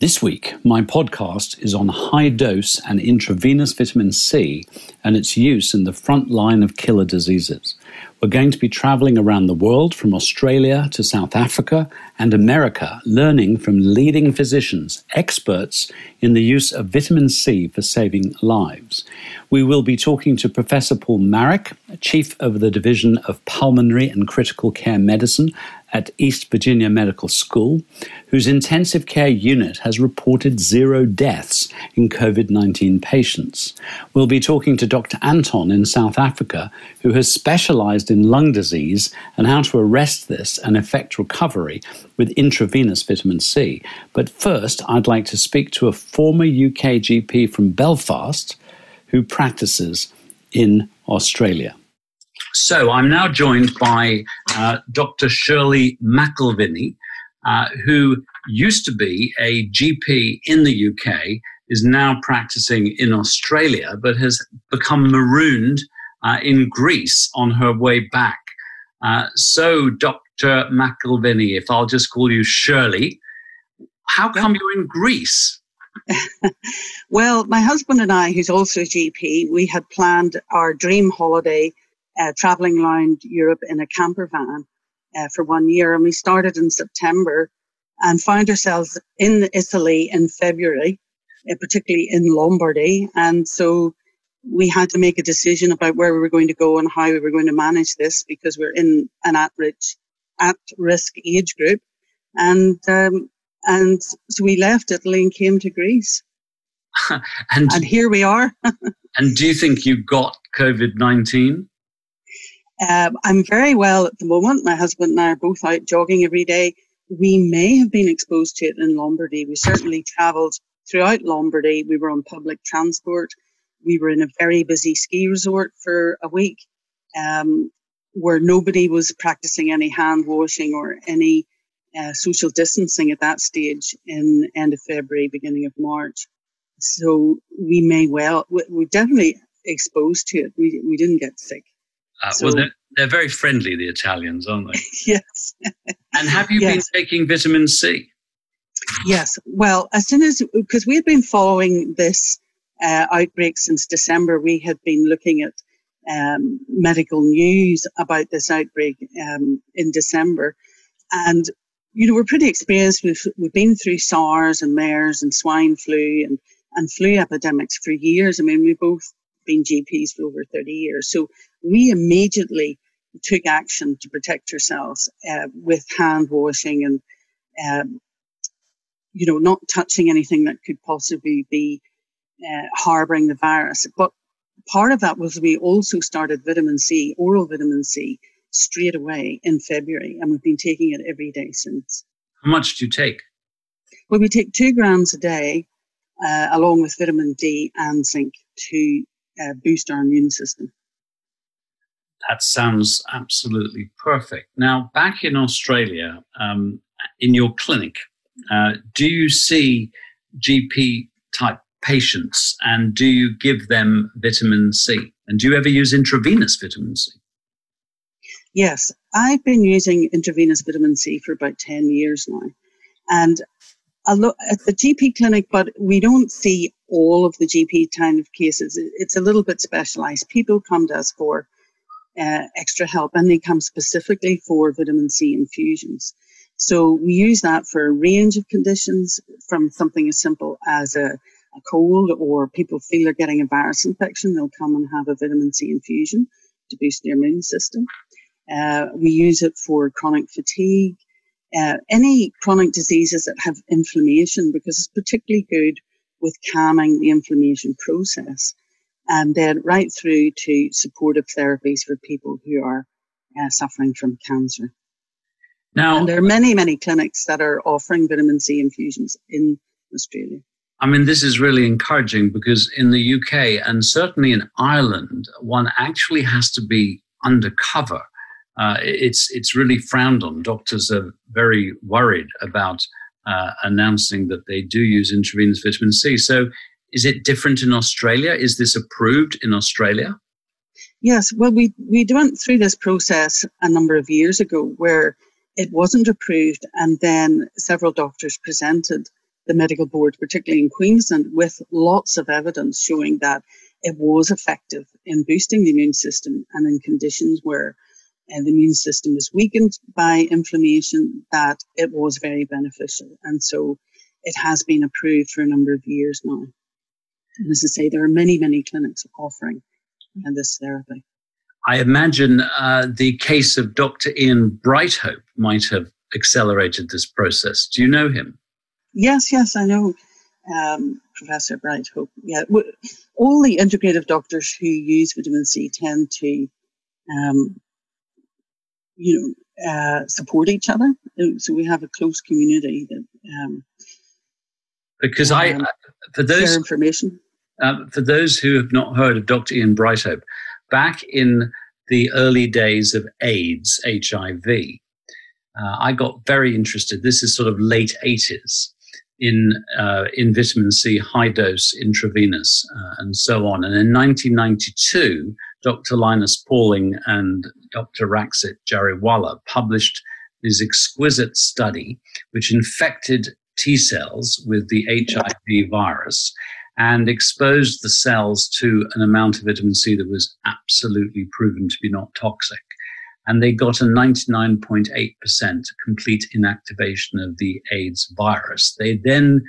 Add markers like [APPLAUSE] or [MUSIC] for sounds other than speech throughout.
This week, my podcast is on high dose and intravenous vitamin C and its use in the front line of killer diseases. We're going to be traveling around the world from Australia to South Africa and America, learning from leading physicians, experts in the use of vitamin C for saving lives. We will be talking to Professor Paul Marik, Chief of the Division of Pulmonary and Critical Care Medicine at East Virginia Medical School, whose intensive care unit has reported zero deaths in COVID 19 patients. We'll be talking to Dr. Anton in South Africa, who has specialized in lung disease and how to arrest this and effect recovery with intravenous vitamin C. But first, I'd like to speak to a former UK GP from Belfast who practices in Australia. So I'm now joined by uh, Dr. Shirley McElviny, uh, who used to be a GP in the UK, is now practicing in Australia, but has become marooned uh, in Greece on her way back. Uh, so, Dr. McElviny, if I'll just call you Shirley, how come you're in Greece? [LAUGHS] well, my husband and I, who's also a GP, we had planned our dream holiday uh, traveling around Europe in a camper van uh, for one year. And we started in September and found ourselves in Italy in February, uh, particularly in Lombardy. And so we had to make a decision about where we were going to go and how we were going to manage this because we're in an at-risk, at-risk age group. And, um, and so we left Italy and came to Greece. [LAUGHS] and, and here we are. [LAUGHS] and do you think you got COVID 19? Um, I'm very well at the moment. My husband and I are both out jogging every day. We may have been exposed to it in Lombardy. We certainly travelled throughout Lombardy. We were on public transport. We were in a very busy ski resort for a week, um, where nobody was practicing any hand washing or any uh, social distancing at that stage in end of February, beginning of March. So we may well, we, we definitely exposed to it. We, we didn't get sick. Uh, so, well, they're, they're, very friendly, the Italians, aren't they? [LAUGHS] yes. and have you yes. been taking vitamin C? Yes. Well, as soon as, because we had been following this uh, outbreak since December, we had been looking at um, medical news about this outbreak um, in December. And, you know, we're pretty experienced. We've, we've been through SARS and MERS and swine flu and, and flu epidemics for years. I mean, we both been GPs for over 30 years. So we immediately took action to protect ourselves uh, with hand washing and, um, you know, not touching anything that could possibly be uh, harboring the virus. But part of that was we also started vitamin C, oral vitamin C, straight away in February, and we've been taking it every day since. How much do you take? Well, we take two grams a day, uh, along with vitamin D and zinc to uh, boost our immune system. That sounds absolutely perfect. Now, back in Australia, um, in your clinic, uh, do you see GP type patients and do you give them vitamin C? And do you ever use intravenous vitamin C? Yes, I've been using intravenous vitamin C for about 10 years now. And a lo- at the GP clinic, but we don't see all of the GP kind of cases. It's a little bit specialized. People come to us for uh, extra help and they come specifically for vitamin C infusions. So we use that for a range of conditions from something as simple as a, a cold or people feel they're getting a virus infection. They'll come and have a vitamin C infusion to boost their immune system. Uh, we use it for chronic fatigue, uh, any chronic diseases that have inflammation because it's particularly good with calming the inflammation process and then right through to supportive therapies for people who are uh, suffering from cancer. Now, and there are many, many clinics that are offering vitamin C infusions in Australia. I mean, this is really encouraging because in the UK and certainly in Ireland, one actually has to be undercover. Uh, it's it's really frowned on. Doctors are very worried about uh, announcing that they do use intravenous vitamin C. So, is it different in Australia? Is this approved in Australia? Yes. Well, we, we went through this process a number of years ago where it wasn't approved, and then several doctors presented the medical board, particularly in Queensland, with lots of evidence showing that it was effective in boosting the immune system and in conditions where uh, the immune system is weakened by inflammation, that it was very beneficial. And so it has been approved for a number of years now. And as I say, there are many, many clinics offering uh, this therapy. I imagine uh, the case of Dr. Ian Brighthope might have accelerated this process. Do you know him? Yes, yes, I know um, Professor Brighthope. Yeah, all the integrative doctors who use vitamin C tend to, um, you know, uh, support each other. So we have a close community that. Um, because I, um, for those information. Uh, for those who have not heard of Dr. Ian Brighthope, back in the early days of AIDS, HIV, uh, I got very interested. This is sort of late 80s in, uh, in vitamin C, high dose intravenous, uh, and so on. And in 1992, Dr. Linus Pauling and Dr. Raxit Jariwalla published this exquisite study which infected T cells with the HIV virus and exposed the cells to an amount of vitamin C that was absolutely proven to be not toxic. And they got a 99.8% complete inactivation of the AIDS virus. They then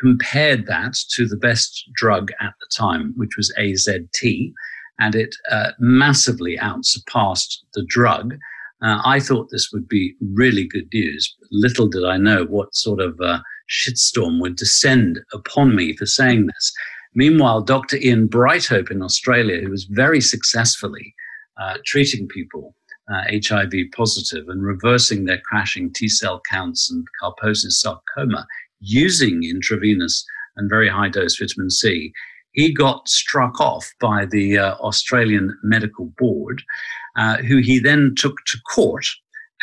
compared that to the best drug at the time, which was AZT, and it uh, massively outsurpassed the drug. Uh, I thought this would be really good news. Little did I know what sort of uh, shitstorm would descend upon me for saying this. Meanwhile, Dr. Ian Brighthope in Australia, who was very successfully uh, treating people uh, HIV positive and reversing their crashing T cell counts and Kaposi sarcoma using intravenous and very high dose vitamin C, he got struck off by the uh, Australian Medical Board, uh, who he then took to court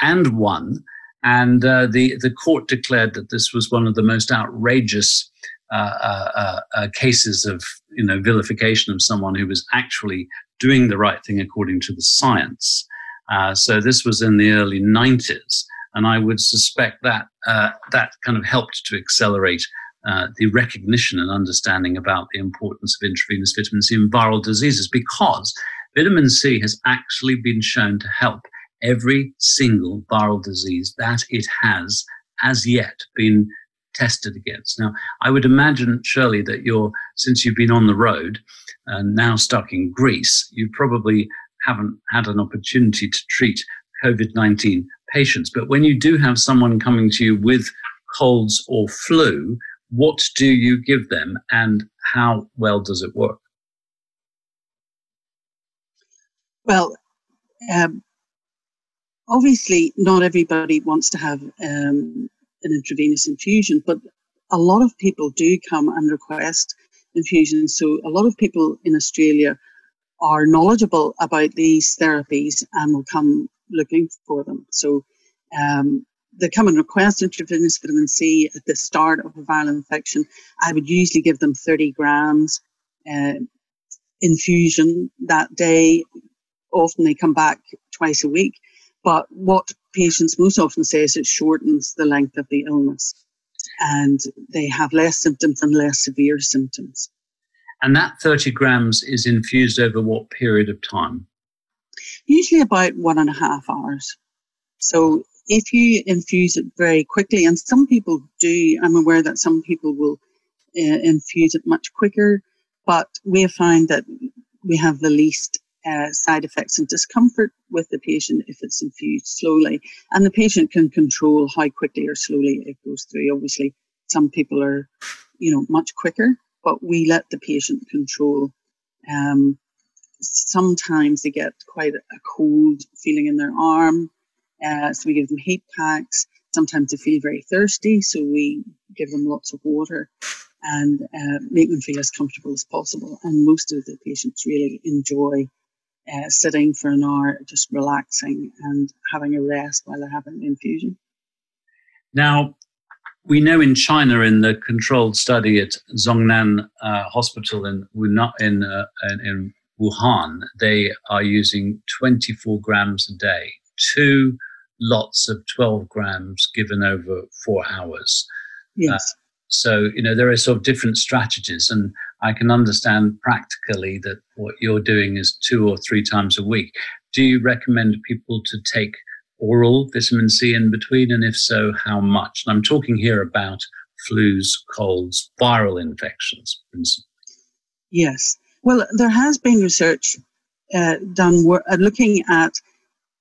and won and uh, the, the court declared that this was one of the most outrageous uh, uh, uh, cases of you know, vilification of someone who was actually doing the right thing according to the science. So this was in the early 90s. And I would suspect that that kind of helped to accelerate Uh, the recognition and understanding about the importance of intravenous vitamin C in viral diseases because vitamin C has actually been shown to help every single viral disease that it has as yet been tested against. Now, I would imagine, Shirley, that you're, since you've been on the road and now stuck in Greece, you probably haven't had an opportunity to treat COVID 19 patients. But when you do have someone coming to you with colds or flu, what do you give them and how well does it work? Well, um, obviously not everybody wants to have um, an intravenous infusion, but a lot of people do come and request infusions. So a lot of people in Australia are knowledgeable about these therapies and will come looking for them. So um, they come and request intravenous vitamin C at the start of a viral infection. I would usually give them 30 grams uh, infusion that day. Often they come back twice a week. But what patients most often say is it shortens the length of the illness and they have less symptoms and less severe symptoms. And that 30 grams is infused over what period of time? Usually about one and a half hours. So if you infuse it very quickly, and some people do, I'm aware that some people will uh, infuse it much quicker, but we have found that we have the least uh, side effects and discomfort with the patient if it's infused slowly. And the patient can control how quickly or slowly it goes through. Obviously, some people are, you know, much quicker, but we let the patient control. Um, sometimes they get quite a cold feeling in their arm, uh, so we give them heat packs. Sometimes they feel very thirsty, so we give them lots of water and uh, make them feel as comfortable as possible. And most of the patients really enjoy uh, sitting for an hour, just relaxing and having a rest while they're having the infusion. Now, we know in China, in the controlled study at Zhongnan uh, Hospital in, in, uh, in Wuhan, they are using 24 grams a day, two lots of 12 grams given over four hours. Yes. Uh, So, you know, there are sort of different strategies, and I can understand practically that what you're doing is two or three times a week. Do you recommend people to take oral vitamin C in between? And if so, how much? And I'm talking here about flus, colds, viral infections, principally. Yes. Well, there has been research uh, done uh, looking at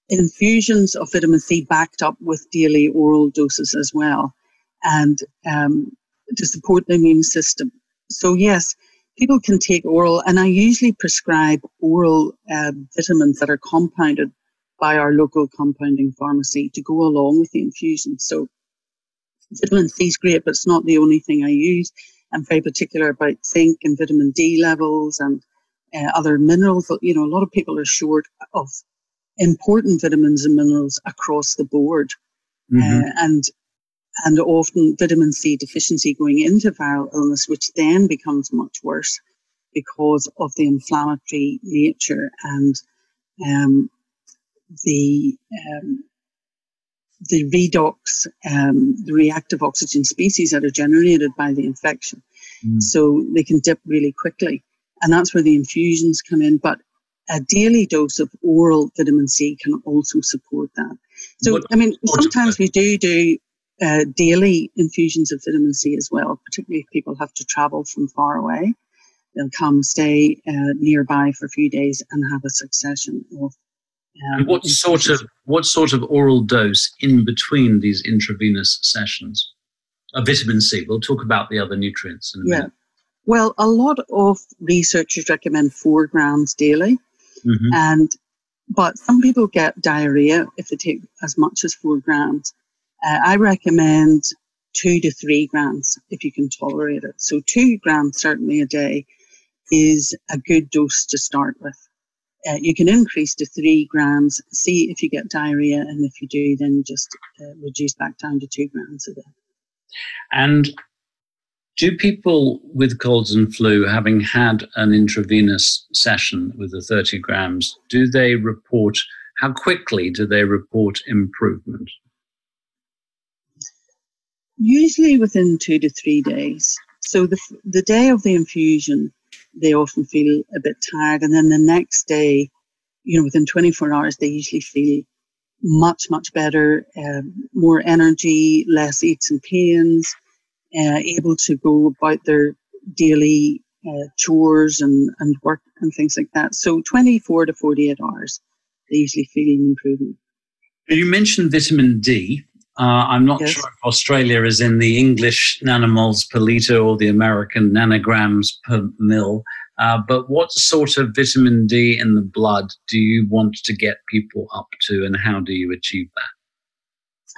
infusions of vitamin C backed up with daily oral doses as well, and um, to support the immune system. So, yes, people can take oral, and I usually prescribe oral uh, vitamins that are compounded by our local compounding pharmacy to go along with the infusion. So, vitamin C is great, but it's not the only thing I use. I'm very particular about zinc and vitamin D levels and uh, other minerals. You know, a lot of people are short of important vitamins and minerals across the board. Mm-hmm. Uh, and and often vitamin C deficiency going into viral illness, which then becomes much worse because of the inflammatory nature and um, the um, the redox, um, the reactive oxygen species that are generated by the infection. Mm. So they can dip really quickly. And that's where the infusions come in. But a daily dose of oral vitamin C can also support that. So, what, I mean, sometimes we do do uh, daily infusions of vitamin C as well, particularly if people have to travel from far away. They'll come stay uh, nearby for a few days and have a succession of. Um, what sort of what sort of oral dose in between these intravenous sessions? of vitamin C. We'll talk about the other nutrients in a yeah. minute. Well, a lot of researchers recommend four grams daily, mm-hmm. and but some people get diarrhea if they take as much as four grams. Uh, I recommend two to three grams if you can tolerate it. So two grams certainly a day is a good dose to start with. Uh, you can increase to three grams, see if you get diarrhea, and if you do, then just uh, reduce back down to two grams a day. And do people with colds and flu, having had an intravenous session with the 30 grams, do they report, how quickly do they report improvement? Usually within two to three days. So the, the day of the infusion, they often feel a bit tired. And then the next day, you know, within 24 hours, they usually feel much, much better, uh, more energy, less aches and pains, uh, able to go about their daily uh, chores and, and work and things like that. So 24 to 48 hours, they usually feel an improvement. You mentioned vitamin D. Uh, I'm not yes. sure if Australia is in the English nanomoles per litre or the American nanograms per mil. Uh, but what sort of vitamin D in the blood do you want to get people up to, and how do you achieve that?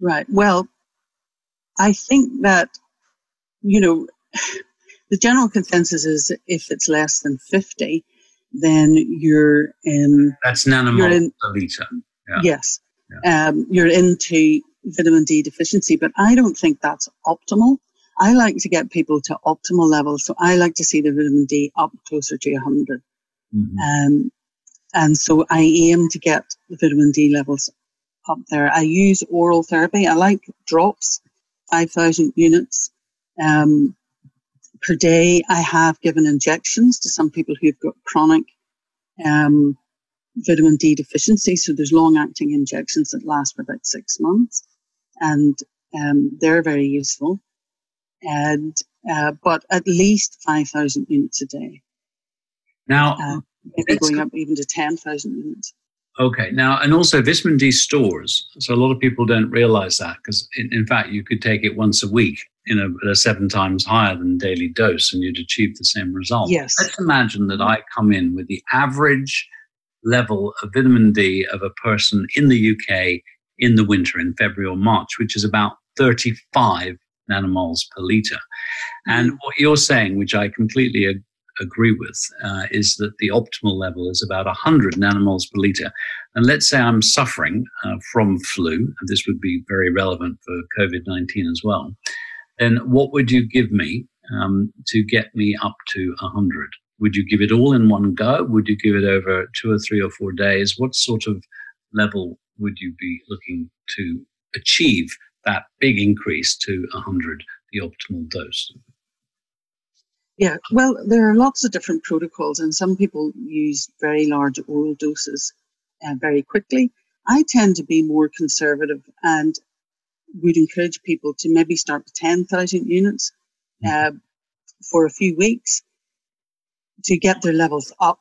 Right. Well, I think that, you know, [SIGHS] the general consensus is if it's less than 50, then you're in. That's nanomole per liter. Yeah. Yes. Yeah. Um, you're into vitamin D deficiency, but I don't think that's optimal. I like to get people to optimal levels. So I like to see the vitamin D up closer to 100. Mm-hmm. Um, and so I aim to get the vitamin D levels up there. I use oral therapy. I like drops, 5,000 units um, per day. I have given injections to some people who've got chronic um, vitamin D deficiency. So there's long acting injections that last for about six months. And um, they're very useful and uh, but at least 5,000 units a day. Now, uh, maybe going up even to 10,000 units. Okay. Now, and also vitamin D stores. So a lot of people don't realize that because, in, in, fact, you could take it once a week, you know, at a seven times higher than daily dose, and you'd achieve the same result. Yes. Let's imagine that I come in with the average level of vitamin D of a person in the UK in the winter, in February or March, which is about 35 nanomoles per liter. And mm. what you're saying, which I completely agree with, uh, is that the optimal level is about 100 nanomoles per liter. And let's say I'm suffering uh, from flu, and this would be very relevant for COVID 19 as well. Then what would you give me um, to get me up to 100? Would you give it all in one go? Would you give it over two or three or four days? What sort of level would you be looking to achieve that big increase to 100, the optimal dose? Yeah, well, there are lots of different protocols, and some people use very large oral doses uh, very quickly. I tend to be more conservative and would encourage people to maybe start with 10,000 units mm-hmm. uh, for a few weeks to get their levels up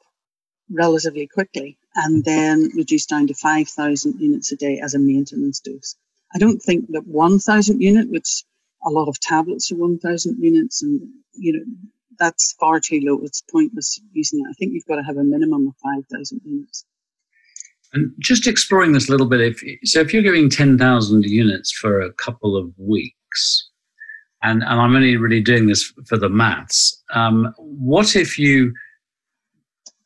relatively quickly and then reduce down to 5,000 units a day as a maintenance dose. I don't think that 1,000 unit, which a lot of tablets are 1,000 units, and you know that's far too low. It's pointless using it. I think you've got to have a minimum of 5,000 units. And just exploring this a little bit, if so, if you're giving 10,000 units for a couple of weeks, and, and I'm only really doing this for the maths, um, what if you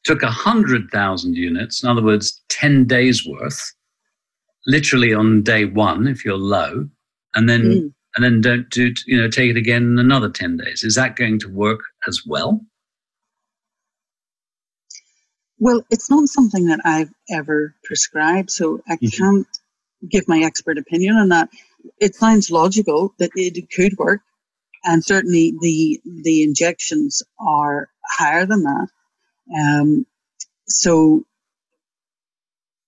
took 100,000 units, in other words, 10 days worth, literally on day one if you're low, and then mm. And then don't do you know take it again in another 10 days. Is that going to work as well? Well, it's not something that I've ever prescribed, so I mm-hmm. can't give my expert opinion on that. It sounds logical that it could work, and certainly the the injections are higher than that. Um, so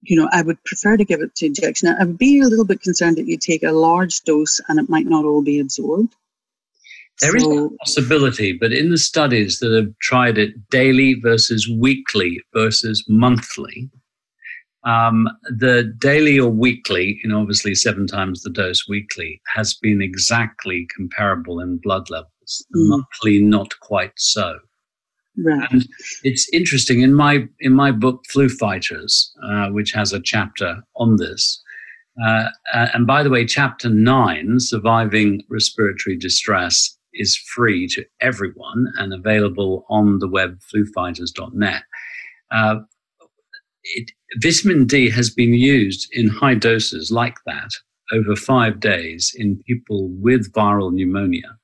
you know, I would prefer to give it to injection. I would be a little bit concerned that you take a large dose and it might not all be absorbed. There so, is a possibility, but in the studies that have tried it daily versus weekly versus monthly, um, the daily or weekly, you know, obviously seven times the dose weekly, has been exactly comparable in blood levels. Mm. Monthly, not quite so. Right. And it's interesting in my in my book Flu Fighters, uh, which has a chapter on this. Uh, and by the way, chapter nine, surviving respiratory distress, is free to everyone and available on the web flufighters.net. Uh, it, vitamin D has been used in high doses like that over five days in people with viral pneumonia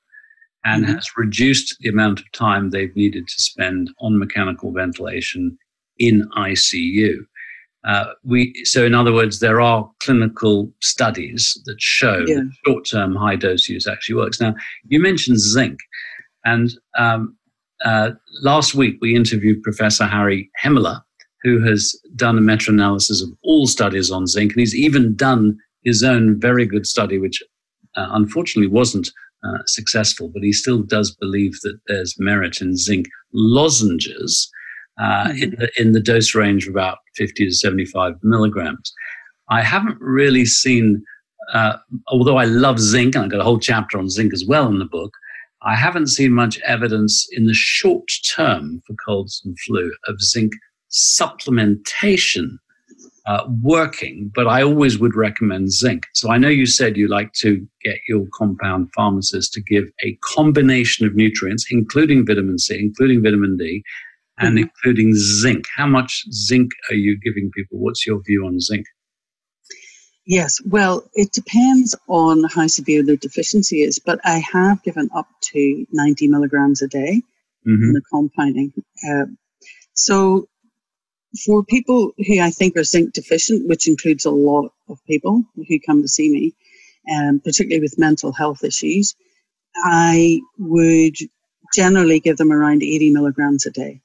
and mm-hmm. has reduced the amount of time they've needed to spend on mechanical ventilation in ICU. Uh, we, so, in other words, there are clinical studies that show yeah. that short term high dose use actually works. Now, you mentioned zinc, and um, uh, last week we interviewed Professor Harri Hemilä, who has done a meta analysis of all studies on zinc, and he's even done his own very good study, which uh, unfortunately wasn't uh, successful, but he still does believe that there's merit in zinc lozenges uh, mm-hmm. in, the, in the dose range of about 50 to 75 milligrams. I haven't really seen, uh, although I love zinc, and I've got a whole chapter on zinc as well in the book, I haven't seen much evidence in the short term for colds and flu of zinc supplementation uh, working, but I always would recommend zinc. So I know you said you like to get your compound pharmacist to give a combination of nutrients, including vitamin C, including vitamin D, and mm-hmm. including zinc. How much zinc are you giving people? What's your view on zinc? Yes, well, it depends on how severe their deficiency is, but I have given up to 90 milligrams a day mm-hmm. in the compounding. Uh, so for people who I think are zinc deficient, which includes a lot of people who come to see me, um, particularly with mental health issues, I would generally give them around 80 milligrams a day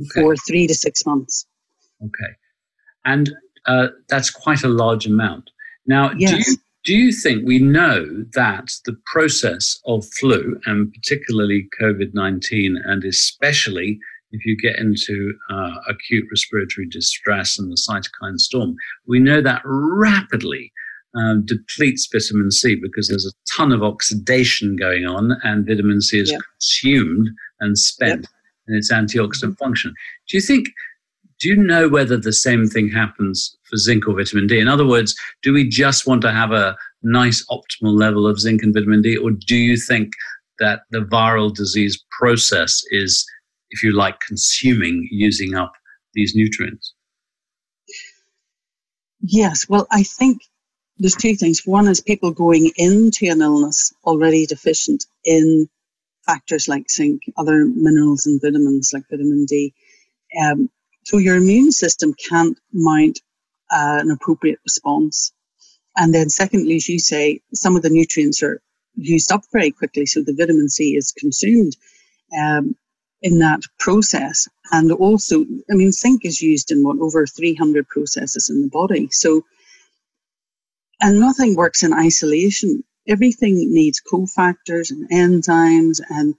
okay. for three to six months. Okay. And uh, that's quite a large amount. Now, yes. do, you, do you think we know that the process of flu, and particularly COVID 19, and especially if you get into uh, acute respiratory distress and the cytokine storm, we know that rapidly um, depletes vitamin C because there's a ton of oxidation going on and vitamin C is consumed and spent yep. in its antioxidant function. Do you think, do you know whether the same thing happens for zinc or vitamin D? In other words, do we just want to have a nice optimal level of zinc and vitamin D, or do you think that the viral disease process is if you like, consuming, using up these nutrients? Yes, well, I think there's two things. One is people going into an illness already deficient in factors like zinc, other minerals and vitamins like vitamin D. Um, so your immune system can't mount uh, an appropriate response. And then, secondly, as you say, some of the nutrients are used up very quickly. So the vitamin C is consumed um, in that process. And also, I mean, zinc is used in what over 300 processes in the body. So, and nothing works in isolation. Everything needs cofactors and enzymes, and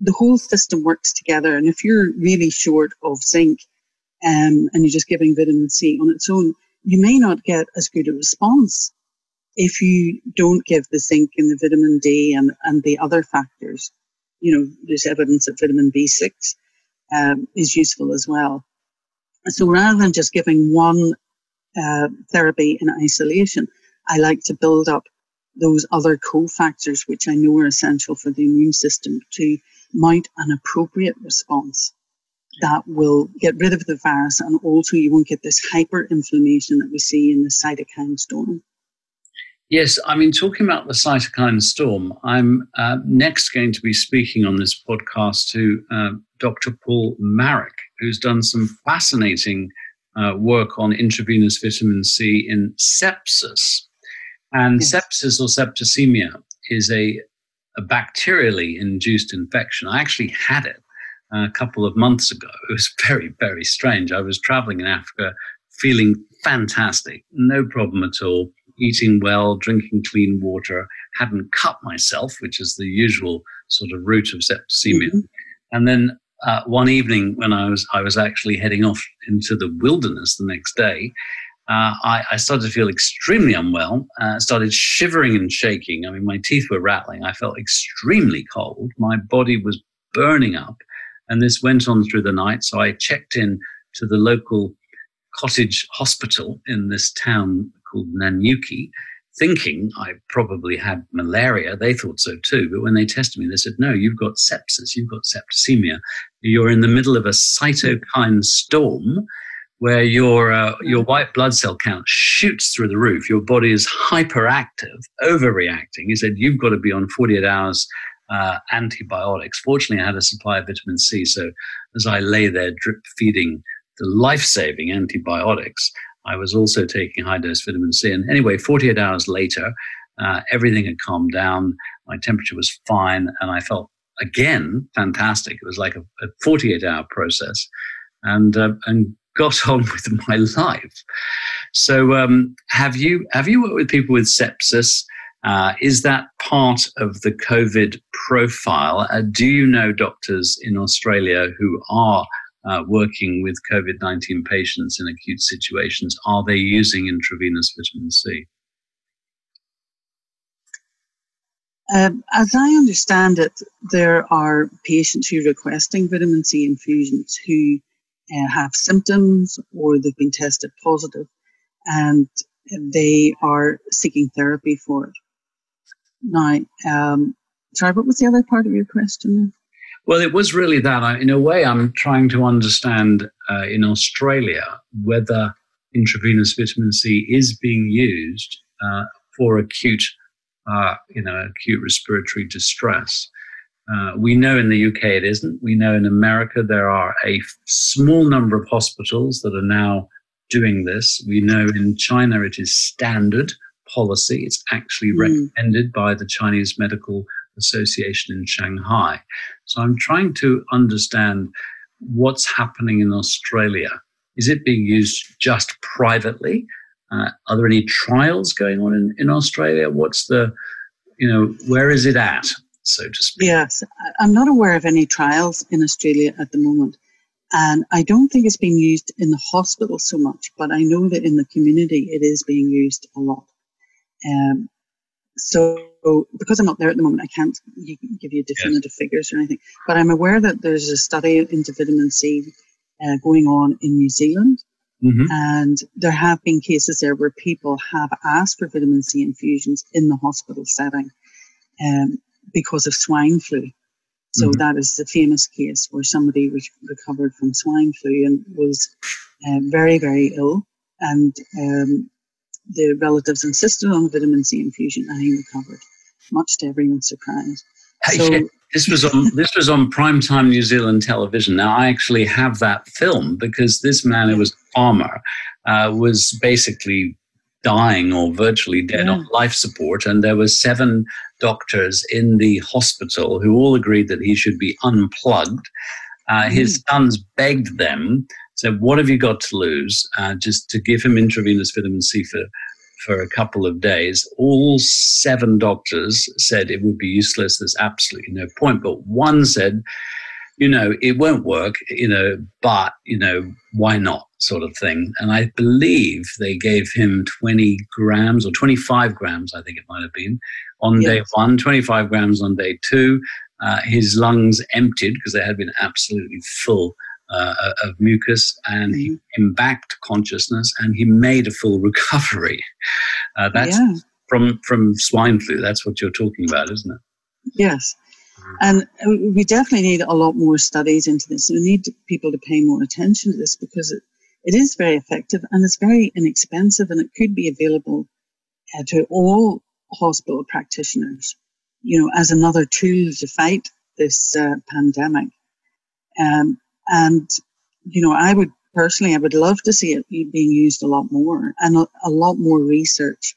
the whole system works together. And if you're really short of zinc um, and you're just giving vitamin C on its own, you may not get as good a response if you don't give the zinc and the vitamin D and, and the other factors. You know, there's evidence that vitamin B6 um, is useful as well. So rather than just giving one uh, therapy in isolation, I like to build up those other cofactors which I know are essential for the immune system to mount an appropriate response that will get rid of the virus and also you won't get this hyperinflammation that we see in the cytokine storm. Yes, I mean, talking about the cytokine storm, I'm uh, next going to be speaking on this podcast to uh, Dr. Paul Marik, who's done some fascinating uh, work on intravenous vitamin C in sepsis. And yes. sepsis or septicemia is a, a bacterially induced infection. I actually had it a couple of months ago. It was [LAUGHS] very, very strange. I was traveling in Africa feeling fantastic, no problem at all, eating well, drinking clean water, hadn't cut myself, which is the usual sort of route of septicemia. Mm-hmm. And then uh, one evening when I was I was actually heading off into the wilderness the next day, uh, I, I, started to feel extremely unwell. Uh, started shivering and shaking. I mean, my teeth were rattling. I felt extremely cold. My body was burning up, and this went on through the night. So I checked in to the local cottage hospital in this town called Nanyuki, thinking I probably had malaria. They thought so too. But when they tested me, they said, no, you've got sepsis, you've got septicemia. You're in the middle of a cytokine storm where your, uh, your white blood cell count shoots through the roof. Your body is hyperactive, overreacting. He said, you've got to be on 48 hours uh, antibiotics. Fortunately, I had a supply of vitamin C. So as I lay there drip feeding the life saving antibiotics, I was also taking high dose vitamin C. And anyway, 48 hours later, uh, everything had calmed down. My temperature was fine, and I felt again fantastic. It was like a, a 48 hour process, and uh, and got [LAUGHS] on with my life. So, um, have you have you worked with people with sepsis? Uh, is that part of the COVID profile? Uh, do you know doctors in Australia who are uh, working with COVID 19 patients in acute situations? Are they using intravenous vitamin C? Um, as I understand it, there are patients who are requesting vitamin C infusions who uh, have symptoms or they've been tested positive and they are seeking therapy for it. Now, um, sorry, what was the other part of your question? Well, it was really that. I, in a way, I'm trying to understand uh, in Australia whether intravenous vitamin C is being used uh, for acute, uh, you know, acute respiratory distress. Uh, we know in the UK it isn't. We know in America there are a small number of hospitals that are now doing this. We know in China it is standard policy. It's actually mm. recommended by the Chinese Medical Association in Shanghai. So I'm trying to understand what's happening in Australia. Is it being used just privately? Uh, are there any trials going on in, in Australia? What's the, you know, where is it at, so to speak? Yes, I'm not aware of any trials in Australia at the moment. And I don't think it's being used in the hospital so much, but I know that in the community it is being used a lot. Um, so because I'm not there at the moment, I can't give you definitive figures or anything. But I'm aware that there's a study into vitamin C uh, going on in New Zealand. Mm-hmm. And there have been cases there where people have asked for vitamin C infusions in the hospital setting um, because of swine flu. So mm-hmm. that is the famous case where somebody was recovered from swine flu and was uh, very, very ill. And um, the relatives insisted on vitamin C infusion and he recovered, much to everyone's surprise. So, this was on [LAUGHS] this was on primetime New Zealand television. Now I actually have that film because this man who was a farmer uh, was basically dying or virtually dead yeah. on life support, and there were seven doctors in the hospital who all agreed that he should be unplugged. Uh, mm. His sons begged them, said, "What have you got to lose?" Uh, just to give him intravenous vitamin C for for a couple of days. All seven doctors said it would be useless. There's absolutely no point. But one said, you know, it won't work, you know, but, you know, why not sort of thing. And I believe they gave him 20 grams or 25 grams, I think it might have been, on day one, 25 grams on day two. Uh, his lungs emptied because they had been absolutely full uh, of mucus and he mm-hmm. came back to consciousness and he made a full [LAUGHS] recovery. Uh, that's yeah. from, from swine flu. That's what you're talking about, isn't it? Yes. And we definitely need a lot more studies into this. We need people to pay more attention to this because it, it is very effective and it's very inexpensive and it could be available uh, to all hospital practitioners, you know, as another tool to fight this uh, pandemic. Um, and, you know, I would personally, I would love to see it being used a lot more and a, a lot more research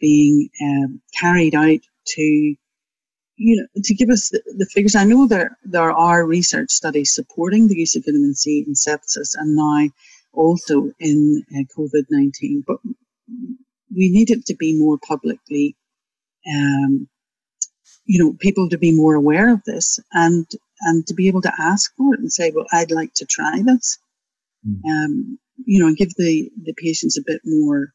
being um, carried out to you know, to give us the, the, figures, I know there there are research studies supporting the use of vitamin C in sepsis and now also in uh, COVID nineteen, but we need it to be more publicly, um, you know, people to be more aware of this. And and to be able to ask for it and say, well, I'd like to try this, mm. um, you know, and give the the patients a bit more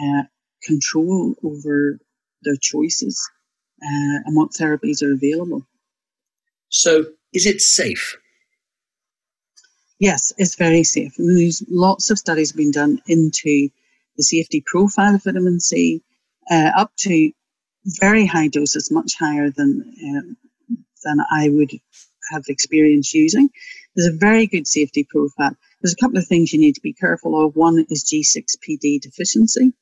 uh, control over their choices uh, and what therapies are available. So, is it safe? Yes, it's very safe. And there's lots of studies being done into the safety profile of vitamin C, uh, up to very high doses, much higher than um, than I would have experience using. There's a very good safety profile. There's a couple of things you need to be careful of. One is G6PD deficiency,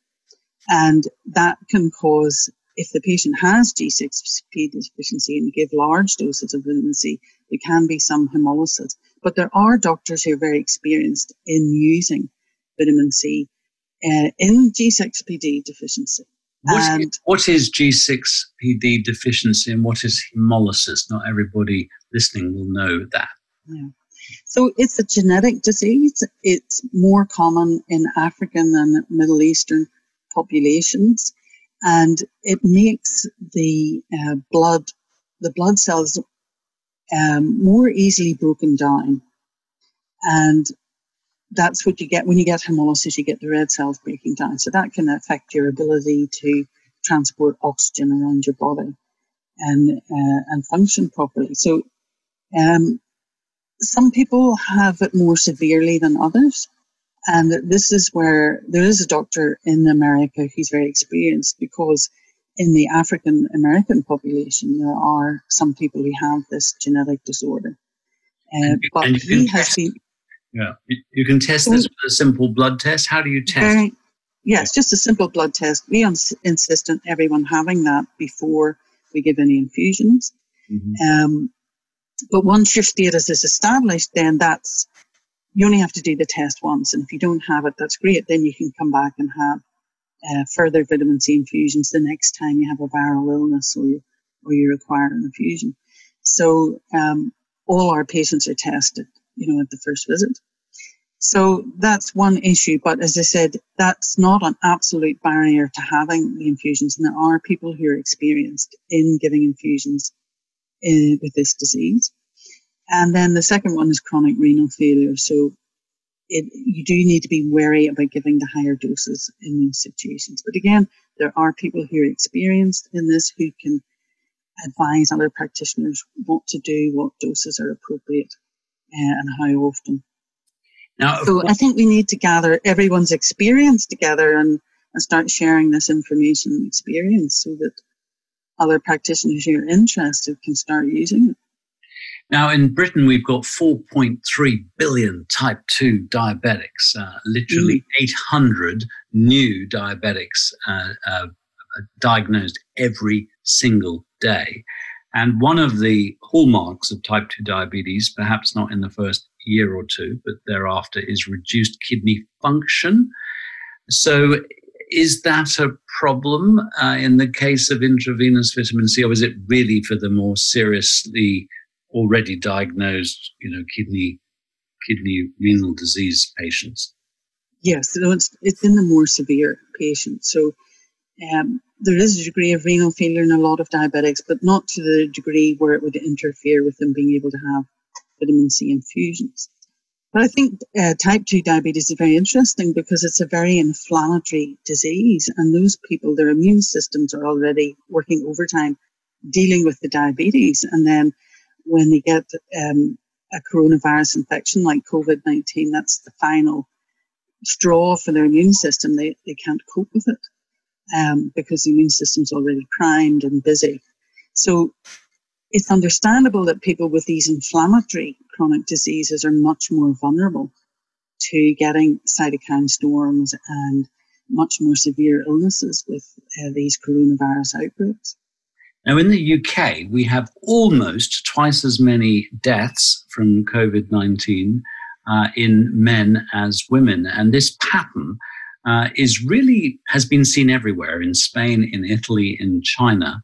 and that can cause if the patient has G6PD deficiency and you give large doses of vitamin C, there can be some hemolysis. But there are doctors who are very experienced in using vitamin C uh, in G6PD deficiency. What, and, what is G6PD deficiency and what is hemolysis? Not everybody listening will know that. Yeah. So it's a genetic disease. It's more common in African and Middle Eastern populations and it makes the uh, blood, the blood cells, um, more easily broken down. And that's what you get when you get hemolysis, you get the red cells breaking down. So that can affect your ability to transport oxygen around your body and, uh, and function properly. So, um, some people have it more severely than others. And this is where there is a doctor in America who's very experienced because in the African American population, there are some people who have this genetic disorder. Uh, but he has been. Yeah, you can test this with a simple blood test. How do you test? Very, yes, just a simple blood test. We ins- insist on everyone having that before we give any infusions. Mm-hmm. Um, but once your status is established, then that's you only have to do the test once. And if you don't have it, that's great. Then you can come back and have uh, further vitamin C infusions the next time you have a viral illness or you, or you require an infusion. So um, all our patients are tested, you know, at the first visit. So that's one issue. But as I said, that's not an absolute barrier to having the infusions. And there are people who are experienced in giving infusions in, uh, with this disease. And then the second one is chronic renal failure. So it, you do need to be wary about giving the higher doses in those situations. But again, there are people who are experienced in this who can advise other practitioners what to do, what doses are appropriate, and how often. Now, so I think we need to gather everyone's experience together and, and start sharing this information and experience so that other practitioners who are interested can start using it. Now, in Britain, we've got 4.3 billion type 2 diabetics, uh, literally mm. 800 new diabetics uh, uh, diagnosed every single day. And one of the hallmarks of type 2 diabetes, perhaps not in the first year or two, but thereafter, is reduced kidney function. So, is that a problem uh, in the case of intravenous vitamin C, or is it really for the more seriously already diagnosed, you know, kidney kidney renal disease patients? Yes, it's, it's in the more severe patients. So um, there is a degree of renal failure in a lot of diabetics, but not to the degree where it would interfere with them being able to have vitamin C infusions. But I think uh, type 2 diabetes is very interesting because it's a very inflammatory disease, and those people, their immune systems are already working overtime dealing with the diabetes. And then when they get um, a coronavirus infection like COVID 19, that's the final straw for their immune system. They, they can't cope with it um, because the immune system's already primed and busy. So it's understandable that people with these inflammatory chronic diseases are much more vulnerable to getting cytokine storms and much more severe illnesses with uh, these coronavirus outbreaks. Now, in the UK, we have almost twice as many deaths from COVID 19 uh, in men as women. And this pattern uh, is really has been seen everywhere in Spain, in Italy, in China.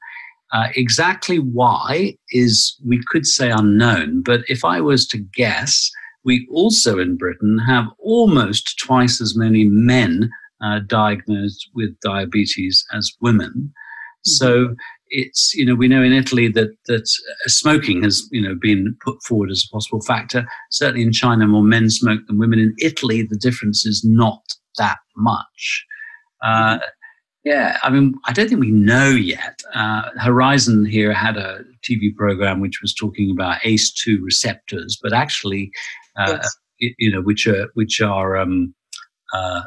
Uh, exactly why is, we could say, unknown. But if I was to guess, we also in Britain have almost twice as many men uh, diagnosed with diabetes as women. Mm-hmm. So it's you know we know in Italy that that uh, smoking has you know been put forward as a possible factor. Certainly in China, more men smoke than women. In Italy, the difference is not that much. Uh, yeah, I mean, I don't think we know yet. Uh, Horizon here had a TV program which was talking about ACE2 receptors, but actually, uh, yes. you know, which are which are um, uh,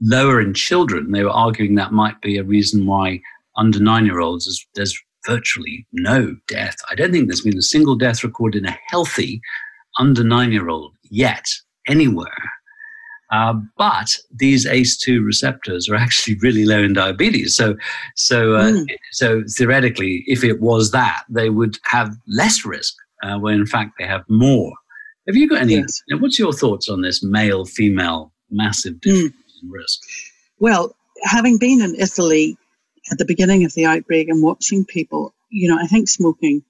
lower in children. They were arguing that might be a reason why under nine-year-olds there's, there's virtually no death. I don't think there's been a single death recorded in a healthy under nine-year-old yet anywhere. Uh, but these ACE2 receptors are actually really low in diabetes. So, so, uh, mm. so theoretically, if it was that, they would have less risk, uh, when in fact they have more. Have you got any? Yes. You know, what's your thoughts on this male female massive difference mm. in risk? Well, having been in Italy at the beginning of the outbreak and watching people, you know, I think smoking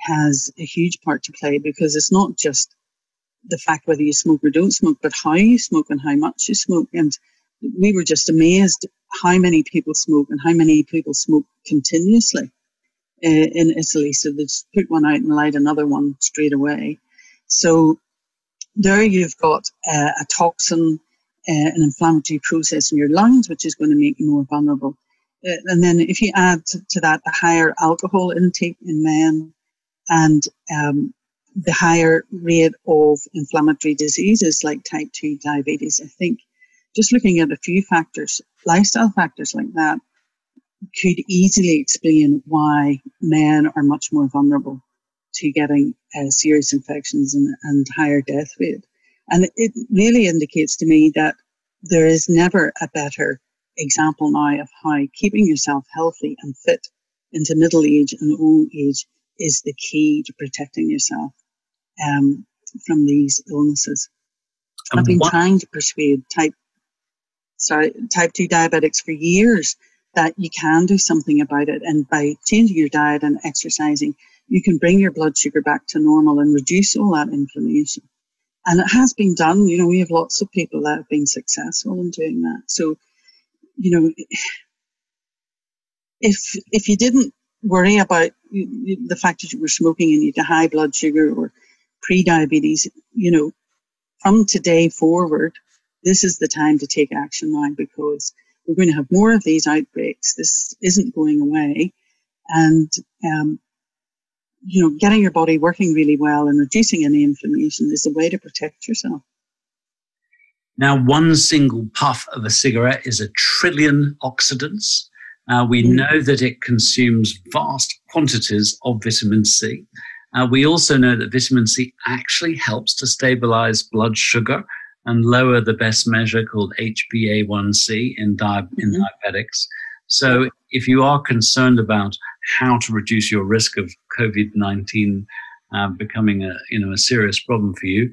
has a huge part to play because it's not just the fact whether you smoke or don't smoke, but how you smoke and how much you smoke. And we were just amazed how many people smoke and how many people smoke continuously uh, in Italy. So they just put one out and light another one straight away. So there you've got uh, a toxin, uh, an inflammatory process in your lungs, which is going to make you more vulnerable. Uh, and then if you add to, that the higher alcohol intake in men and um, the higher rate of inflammatory diseases like type 2 diabetes. I think just looking at a few factors, lifestyle factors like that, could easily explain why men are much more vulnerable to getting uh, serious infections and, and higher death rate. And it really indicates to me that there is never a better example now of how keeping yourself healthy and fit into middle age and old age is the key to protecting yourself um, from these illnesses. And I've been what? trying to persuade type sorry type two diabetics for years that you can do something about it, and by changing your diet and exercising, you can bring your blood sugar back to normal and reduce all that inflammation. And it has been done. You know, we have lots of people that have been successful in doing that. So, you know, if if you didn't worry about the fact that you were smoking and you had high blood sugar or pre-diabetes, you know, from today forward, this is the time to take action now because we're going to have more of these outbreaks. This isn't going away. And, um, you know, getting your body working really well and reducing any inflammation is a way to protect yourself. Now, one single puff of a cigarette is a trillion oxidants. Uh, we mm. know that it consumes vast quantities of vitamin C. Uh, we also know that vitamin C actually helps to stabilize blood sugar and lower the best measure called HbA1c in, di- mm-hmm. in diabetics. So, if you are concerned about how to reduce your risk of COVID 19 uh, becoming a, you know, a serious problem for you,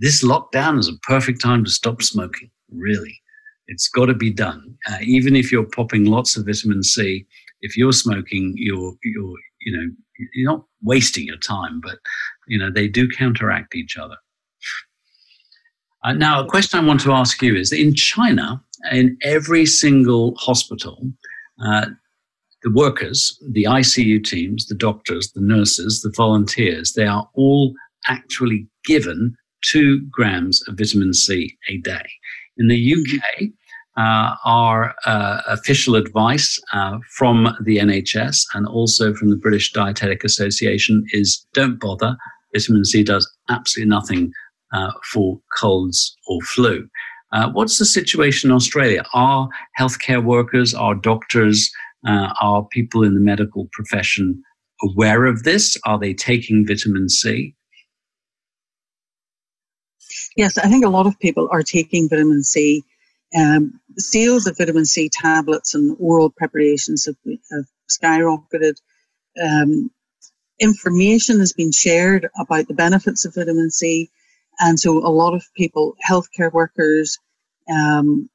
this lockdown is a perfect time to stop smoking, really. It's got to be done. Uh, even if you're popping lots of vitamin C, if you're smoking, you're you're you know you're not wasting your time, but you know they do counteract each other. Uh, now, a question I want to ask you is: in China, in every single hospital, uh, the workers, the ICU teams, the doctors, the nurses, the volunteers, they are all actually given two grams of vitamin C a day. In the UK, uh, our uh, official advice uh, from the NHS and also from the British Dietetic Association is don't bother. Vitamin C does absolutely nothing uh, for colds or flu. Uh, what's the situation in Australia? Are healthcare workers, are doctors, uh, are people in the medical profession aware of this? Are they taking vitamin C? Yes, I think a lot of people are taking vitamin C. Um, sales of vitamin C tablets and oral preparations have, have skyrocketed. Um, information has been shared about the benefits of vitamin C, and so a lot of people, healthcare workers, um,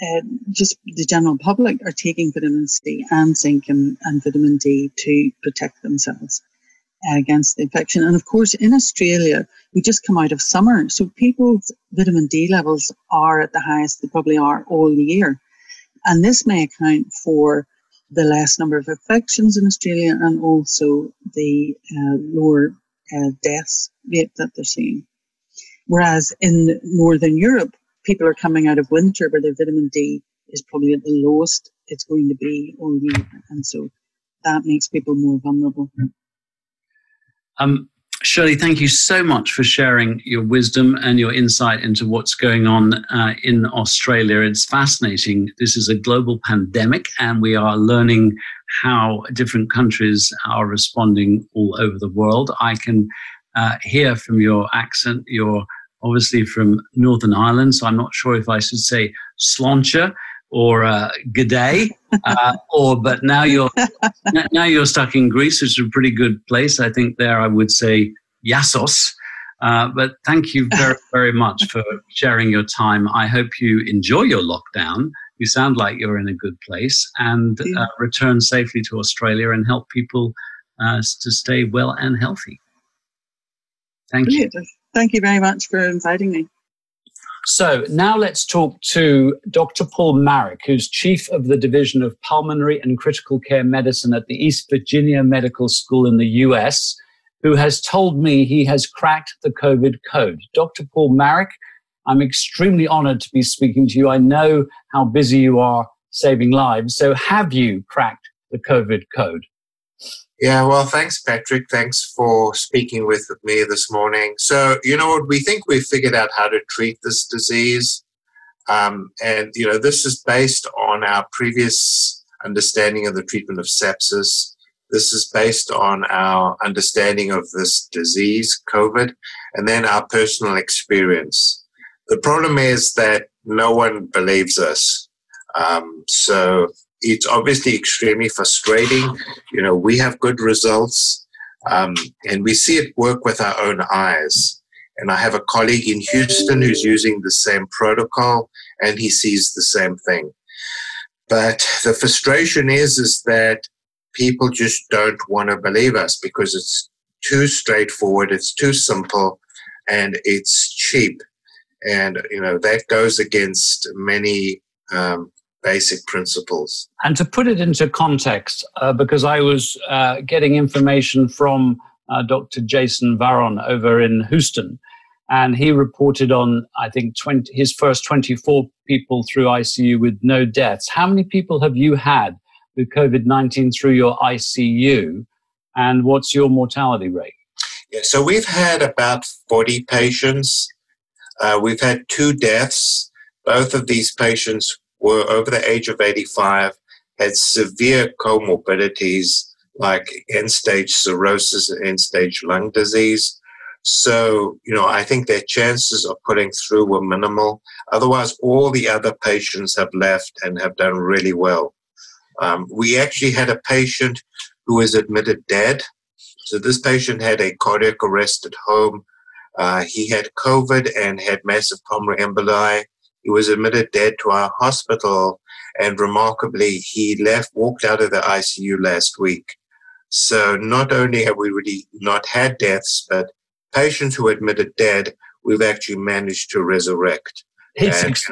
uh, just the general public, are taking vitamin C and zinc and, and vitamin D to protect themselves against the infection. And of course, in Australia, we just come out of summer, so people's vitamin D levels are at the highest they probably are all year. And this may account for the less number of infections in Australia and also the uh, lower uh, deaths rate that they're seeing. Whereas in Northern Europe, people are coming out of winter where their vitamin D is probably at the lowest it's going to be all year. And so that makes people more vulnerable. Um, Shirley, thank you so much for sharing your wisdom and your insight into what's going on uh, in Australia. It's fascinating. This is a global pandemic, and we are learning how different countries are responding all over the world. I can uh, hear from your accent, you're obviously from Northern Ireland, so I'm not sure if I should say sláinte or uh, G'day, uh, or but now you're [LAUGHS] now you're stuck in Greece, which is a pretty good place. I think there I would say Yassos. Uh, but thank you very [LAUGHS] very much for sharing your time. I hope you enjoy your lockdown. You sound like you're in a good place, and uh, return safely to Australia and help people uh, to stay well and healthy. Thank Brilliant. you. Thank you very much for inviting me. So now let's talk to Dr. Paul Marik, who's chief of the Division of Pulmonary and Critical Care Medicine at the East Virginia Medical School in the US, who has told me he has cracked the COVID code. Dr. Paul Marik, I'm extremely honored to be speaking to you. I know how busy you are saving lives. So have you cracked the COVID code? Yeah, well, thanks, Patrick. Thanks for speaking with me this morning. So, you know what? We think we've figured out how to treat this disease. Um, and, you know, this is based on our previous understanding of the treatment of sepsis. This is based on our understanding of this disease, COVID, and then our personal experience. The problem is that no one believes us. Um, so it's obviously extremely frustrating. You know, we have good results, um, and we see it work with our own eyes. And I have a colleague in Houston who's using the same protocol, and he sees the same thing. But the frustration is, is that people just don't want to believe us because it's too straightforward, it's too simple, and it's cheap. And you know that goes against many um, basic principles. And to put it into context, uh, because I was uh, getting information from uh, Dr. Jason Varon over in Houston, and he reported on, I think, 20, his first 24 people through ICU with no deaths. How many people have you had with COVID 19 through your ICU, and what's your mortality rate? Yeah, so we've had about 40 patients. Uh, we've had two deaths. Both of these patients were over the age of 85, had severe comorbidities like end stage cirrhosis and end stage lung disease. So, you know, I think their chances of putting through were minimal. Otherwise, all the other patients have left and have done really well. Um, we actually had a patient who was admitted dead. So, this patient had a cardiac arrest at home. Uh, he had COVID and had massive pulmonary emboli He was admitted dead to our hospital, and remarkably, he left, walked out of the ICU last week. So not only have we really not had deaths, but patients who admitted dead, we've actually managed to resurrect. Ex-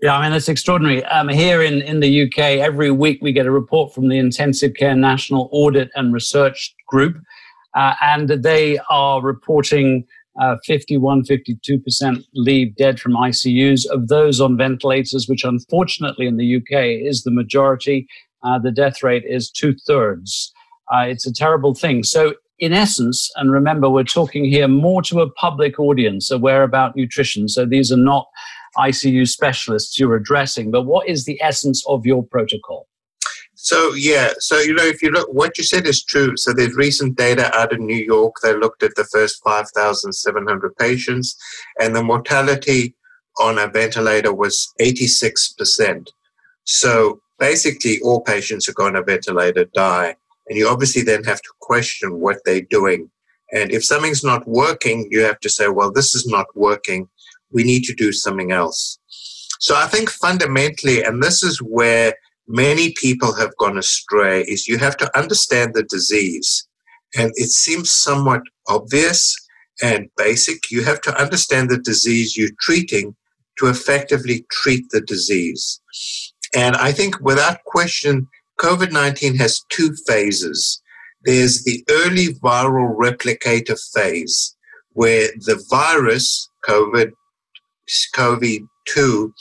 yeah, I mean, it's extraordinary. Um, here in, in the UK, every week we get a report from the Intensive Care National Audit and Research Group, uh, and they are reporting uh, 51, 52% leave dead from ICUs. Of those on ventilators, which unfortunately in the UK is the majority, uh, the death rate is two thirds. Uh, it's a terrible thing. So, in essence, and remember, we're talking here more to a public audience aware about nutrition. So, these are not ICU specialists you're addressing, but what is the essence of your protocol? So yeah, so you know, if you look, what you said is true. So there's recent data out of New York. They looked at the first 5,700 patients, and the mortality on a ventilator was 86%. So basically, all patients who go on a ventilator die, and you obviously then have to question what they're doing. And if something's not working, you have to say, well, this is not working. We need to do something else. So I think fundamentally, and this is where many people have gone astray is you have to understand the disease. And it seems somewhat obvious and basic. You have to understand the disease you're treating to effectively treat the disease. And I think without question, COVID 19 has two phases. There's the early viral replicator phase, where the virus, COVID, COVID 2,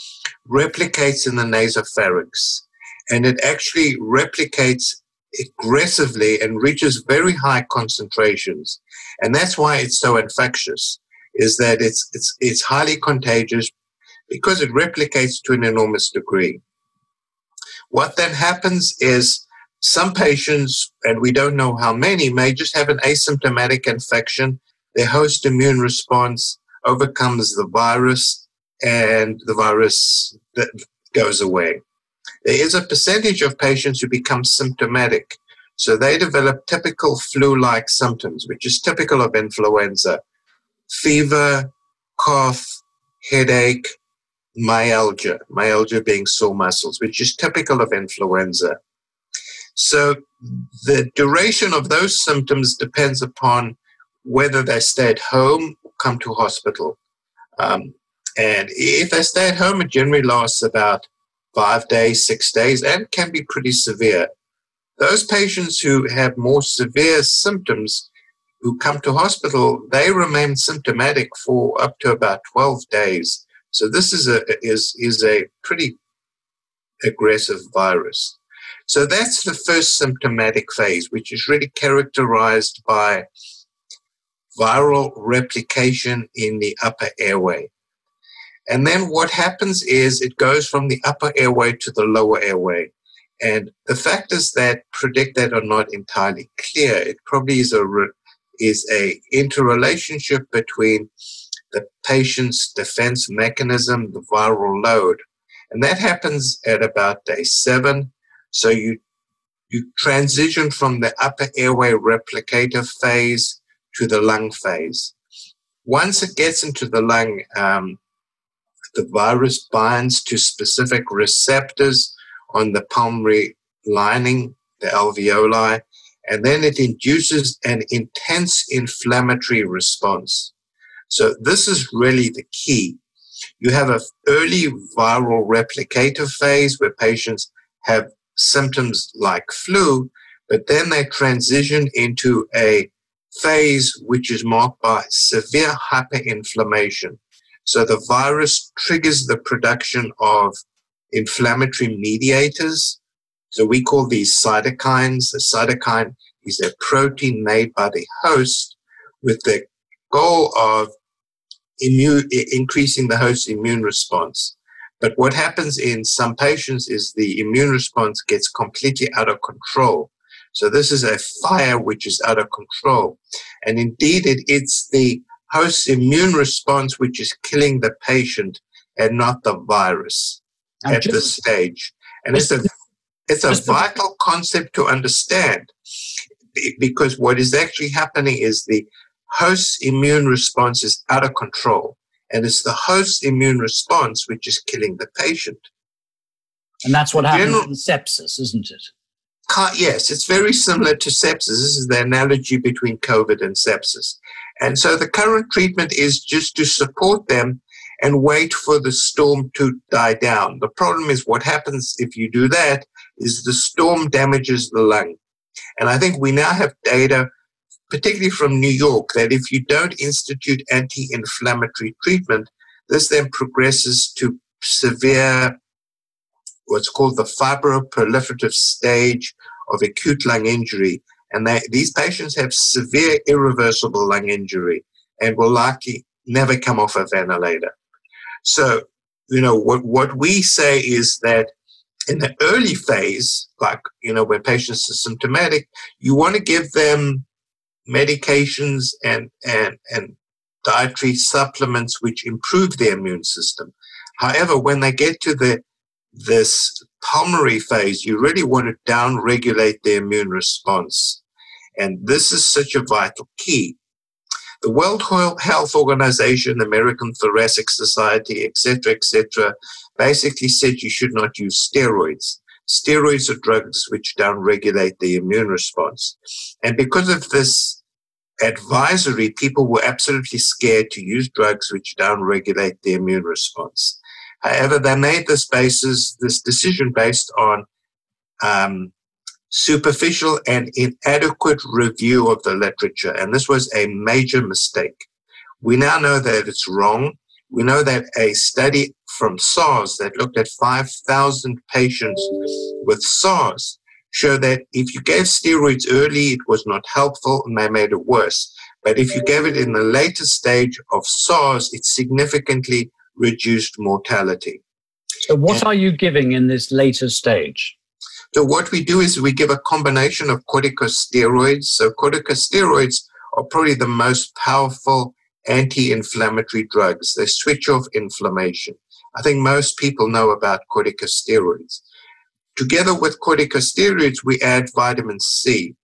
replicates in the nasopharynx and it actually replicates aggressively and reaches very high concentrations. And that's why it's so infectious, is that it's, it's, it's highly contagious because it replicates to an enormous degree. What then happens is some patients, and we don't know how many, may just have an asymptomatic infection. Their host immune response overcomes the virus and the virus goes away. There is a percentage of patients who become symptomatic. So they develop typical flu like symptoms, which is typical of influenza fever, cough, headache, myalgia, myalgia being sore muscles, which is typical of influenza. So the duration of those symptoms depends upon whether they stay at home or come to hospital. Um, and if they stay at home, it generally lasts about five days, six days, and can be pretty severe. Those patients who have more severe symptoms who come to hospital, they remain symptomatic for up to about 12 days. So this is a is is a pretty aggressive virus. So that's the first symptomatic phase, which is really characterized by viral replication in the upper airway. And then what happens is it goes from the upper airway to the lower airway. And the factors that predict that are not entirely clear. It probably is a is a interrelationship between the patient's defense mechanism, the viral load, and that happens at about day seven. So you you transition from the upper airway replicator phase to the lung phase. Once it gets into the lung, um, the virus binds to specific receptors on the pulmonary lining, the alveoli, and then it induces an intense inflammatory response. So this is really the key. You have an early viral replicator phase where patients have symptoms like flu, but then they transition into a phase which is marked by severe hyperinflammation. So the virus triggers the production of inflammatory mediators. So we call these cytokines. The cytokine is a protein made by the host with the goal of immune, increasing the host's immune response. But what happens in some patients is the immune response gets completely out of control. So this is a fire which is out of control. And indeed, it, it's the host immune response which is killing the patient and not the virus and at just, this stage. And it's a it's a vital concept to understand because what is actually happening is the host immune response is out of control. And it's the host immune response which is killing the patient. And that's what happens General, in sepsis, isn't it? Yes, it's very similar to sepsis. This is the analogy between COVID and sepsis. And so the current treatment is just to support them and wait for the storm to die down. The problem is what happens if you do that is the storm damages the lung. And I think we now have data, particularly from New York, that if you don't institute anti inflammatory treatment, this then progresses to severe, what's called the fibroproliferative stage of acute lung injury. And they, these patients have severe irreversible lung injury and will likely never come off a ventilator. So, you know, what, what we say is that in the early phase, like, you know, when patients are symptomatic, you want to give them medications and, and, and dietary supplements which improve their immune system. However, when they get to the this pulmonary phase, you really want to down regulate the immune response. And this is such a vital key. The World Health Organization, American Thoracic Society, etc., etc., basically said you should not use steroids. Steroids are drugs which downregulate the immune response. And because of this advisory, people were absolutely scared to use drugs which downregulate the immune response. However, they made this basis, this decision based on um, superficial and inadequate review of the literature. And this was a major mistake. We now know that it's wrong. We know that a study from SARS that looked at 5,000 patients with SARS showed that if you gave steroids early, it was not helpful and they made it worse. But if you gave it in the later stage of SARS, it significantly reduced mortality. So, what and, are you giving in this later stage? So what we do is we give a combination of corticosteroids. So corticosteroids are probably the most powerful anti-inflammatory drugs. They switch off inflammation. I think most people know about corticosteroids. Together with corticosteroids, we add vitamin C.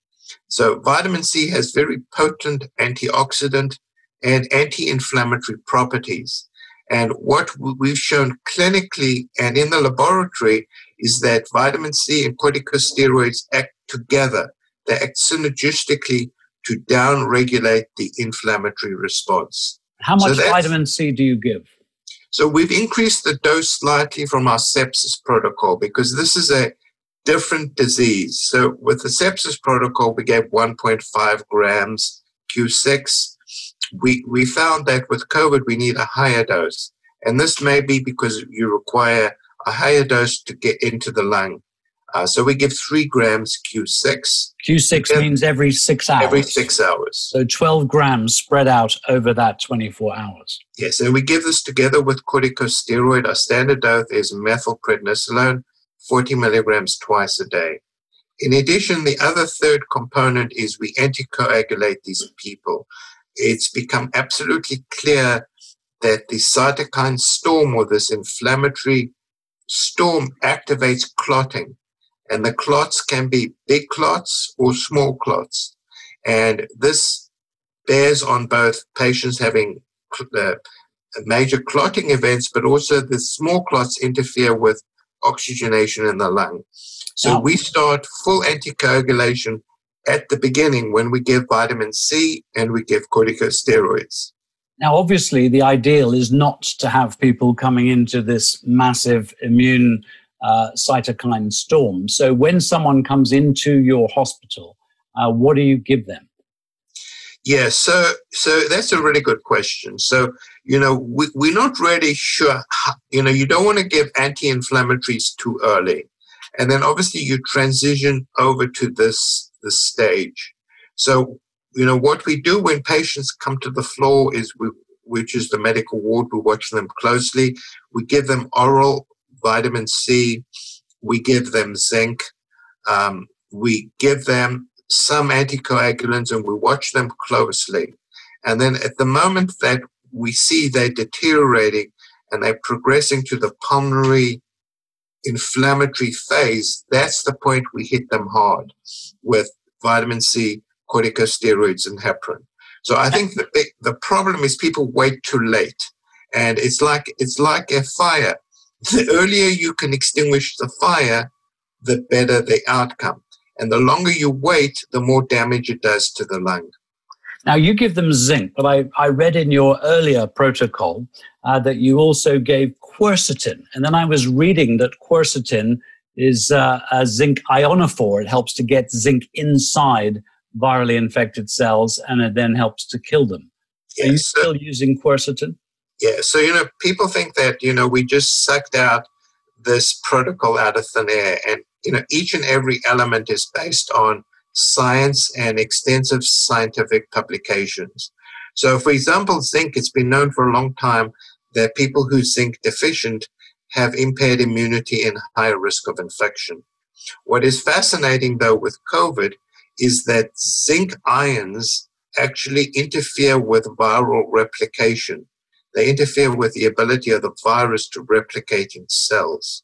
So vitamin C has very potent antioxidant and anti-inflammatory properties. And what we've shown clinically and in the laboratory is that vitamin C and corticosteroids act together. They act synergistically to downregulate the inflammatory response. How much so vitamin C do you give? So we've increased the dose slightly from our sepsis protocol because this is a different disease. So with the sepsis protocol, we gave 1.5 grams Q6. We, we found that with COVID, we need a higher dose. And this may be because you require a higher dose to get into the lung. Uh, so we give three grams Q6. Q6 means every six hours. Every six hours. So 12 grams spread out over that 24 hours. Yes, and we give this together with corticosteroid. Our standard dose is methylprednisolone, 40 milligrams twice a day. In addition, the other third component is we anticoagulate these people. It's become absolutely clear that the cytokine storm or this inflammatory storm activates clotting. And the clots can be big clots or small clots. And this bears on both patients having uh, major clotting events, but also the small clots interfere with oxygenation in the lung. So we start full anticoagulation at the beginning when we give vitamin C and we give corticosteroids. Now, obviously, the ideal is not to have people coming into this massive immune uh, cytokine storm. So, when someone comes into your hospital, uh, what do you give them? Yeah, so so that's a really good question. So, you know, we, we're not really sure. How, you know, you don't want to give anti-inflammatories too early, and then obviously you transition over to this this stage. So you know, what we do when patients come to the floor is we, which is the medical ward, we watch them closely. We give them oral vitamin C. We give them zinc. Um, we give them some anticoagulants and we watch them closely. And then at the moment that we see they're deteriorating and they're progressing to the pulmonary inflammatory phase, that's the point we hit them hard with vitamin C corticosteroids and heparin. So I think the, big, the problem is people wait too late. And it's like it's like a fire. The earlier you can extinguish the fire, the better the outcome. And the longer you wait, the more damage it does to the lung. Now, you give them zinc, but I, I read in your earlier protocol uh, that you also gave quercetin. And then I was reading that quercetin is uh, a zinc ionophore. It helps to get zinc inside virally infected cells and it then helps to kill them. Are you still using quercetin? Yeah. So, you know, people think that, you know, we just sucked out this protocol out of thin air. And, you know, each and every element is based on science and extensive scientific publications. So, for example, zinc, it's been known for a long time that people who zinc deficient have impaired immunity and higher risk of infection. What is fascinating though with COVID is that zinc ions actually interfere with viral replication. They interfere with the ability of the virus to replicate in cells.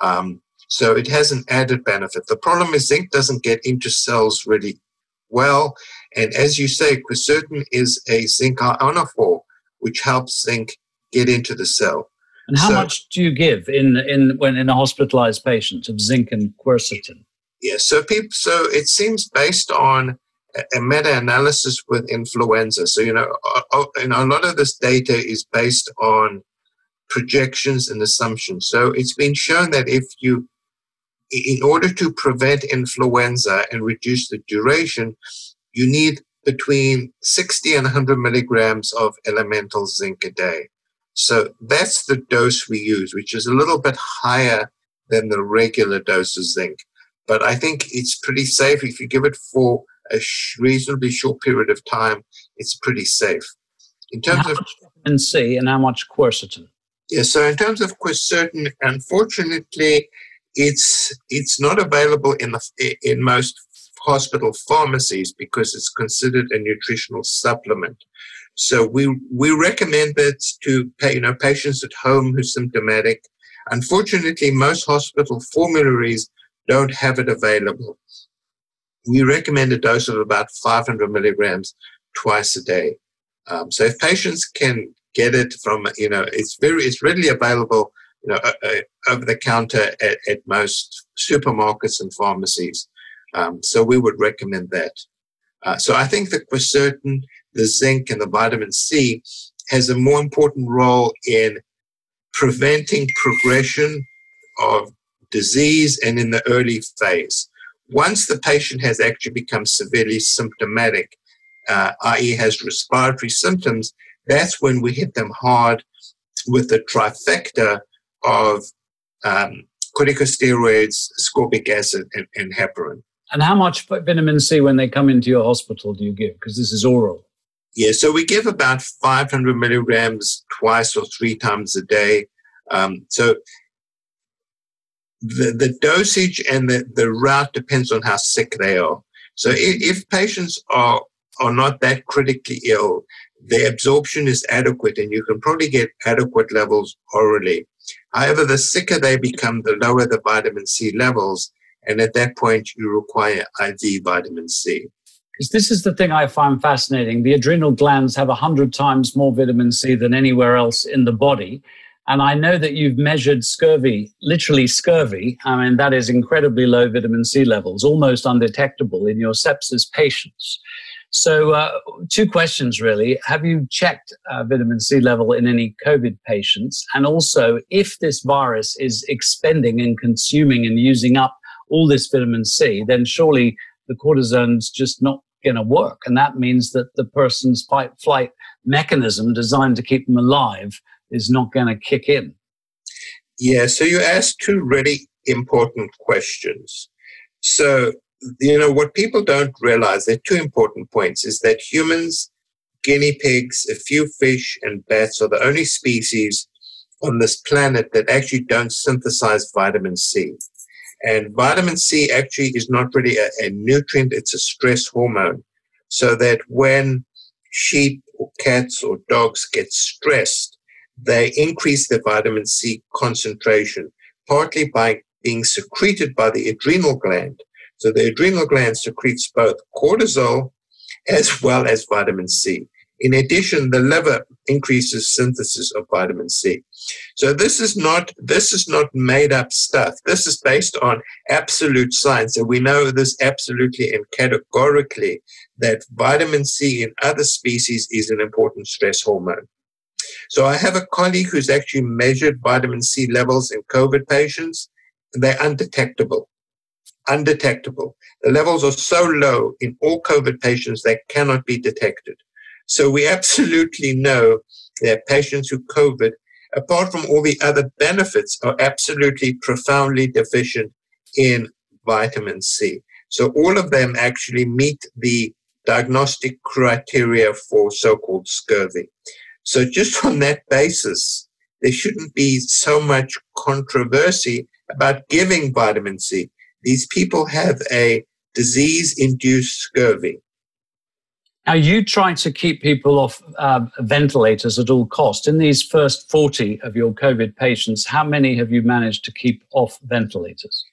Um, so it has an added benefit. The problem is zinc doesn't get into cells really well. And as you say, quercetin is a zinc ionophore, which helps zinc get into the cell. And how so, much do you give in in when in a hospitalized patient of zinc and quercetin? Yeah, so people, so it seems based on a meta-analysis with influenza. So you know, you know, a lot of this data is based on projections and assumptions. So it's been shown that if you, in order to prevent influenza and reduce the duration, you need between 60 and 100 milligrams of elemental zinc a day. So that's the dose we use, which is a little bit higher than the regular dose of zinc. But I think it's pretty safe if you give it for a reasonably short period of time. It's pretty safe. In terms of vitamin C and how much quercetin. Yeah, so in terms of quercetin, unfortunately, it's it's not available in the in most hospital pharmacies because it's considered a nutritional supplement. So we we recommend it to you know patients at home who's symptomatic. Unfortunately, most hospital formularies don't have it available. We recommend a dose of about 500 milligrams twice a day. Um, so if patients can get it from you know it's very it's readily available you know uh, uh, over the counter at, at, most supermarkets and pharmacies. Um, so we would recommend that. Uh, so I think that for certain the zinc and the vitamin C has a more important role in preventing progression of disease and in the early phase. Once the patient has actually become severely symptomatic, uh, i.e., has respiratory symptoms, that's when we hit them hard with the trifecta of um, corticosteroids, ascorbic acid, and, and heparin. And how much vitamin C when they come into your hospital do you give? Because this is oral. Yeah, so we give about 500 milligrams twice or three times a day. Um, so the, the dosage and the, the route depends on how sick they are. So if, if patients are, are not that critically ill, the absorption is adequate and you can probably get adequate levels orally. However, the sicker they become, the lower the vitamin C levels. And at that point, you require IV vitamin C. Because this is the thing I find fascinating. The adrenal glands have 100 times more vitamin C than anywhere else in the body. And I know that you've measured scurvy, literally scurvy. I mean, that is incredibly low vitamin C levels, almost undetectable in your sepsis patients. So, uh, two questions really. Have you checked uh, vitamin C level in any COVID patients? And also, if this virus is expending and consuming and using up all this vitamin C, then surely the cortisone's just not going to work. And that means that the person's fight flight mechanism designed to keep them alive is not going to kick in. Yeah, so you asked two really important questions. So, you know, what people don't realize, there are two important points, is that humans, guinea pigs, a few fish, and bats are the only species on this planet that actually don't synthesize vitamin C. And vitamin C actually is not really a, a nutrient, it's a stress hormone. So that when sheep or cats or dogs get stressed, they increase their vitamin C concentration, partly by being secreted by the adrenal gland. So the adrenal gland secretes both cortisol as well as vitamin C. In addition, the liver increases synthesis of vitamin C. So this is not this is not made up stuff. This is based on absolute science, and we know this absolutely and categorically that vitamin C in other species is an important stress hormone. So I have a colleague who's actually measured vitamin C levels in COVID patients. They're undetectable. Undetectable. The levels are so low in all COVID patients they cannot be detected. So we [LAUGHS] absolutely know that patients who COVID, apart from all the other benefits, are absolutely profoundly deficient in vitamin C. So all of them actually meet the diagnostic criteria for so-called scurvy. So just on that basis, there shouldn't be so much controversy about giving vitamin C. These people have a disease induced scurvy. Now, you try to keep people off uh, ventilators at all costs. In these first 40 of your COVID patients, how many have you managed to keep off ventilators?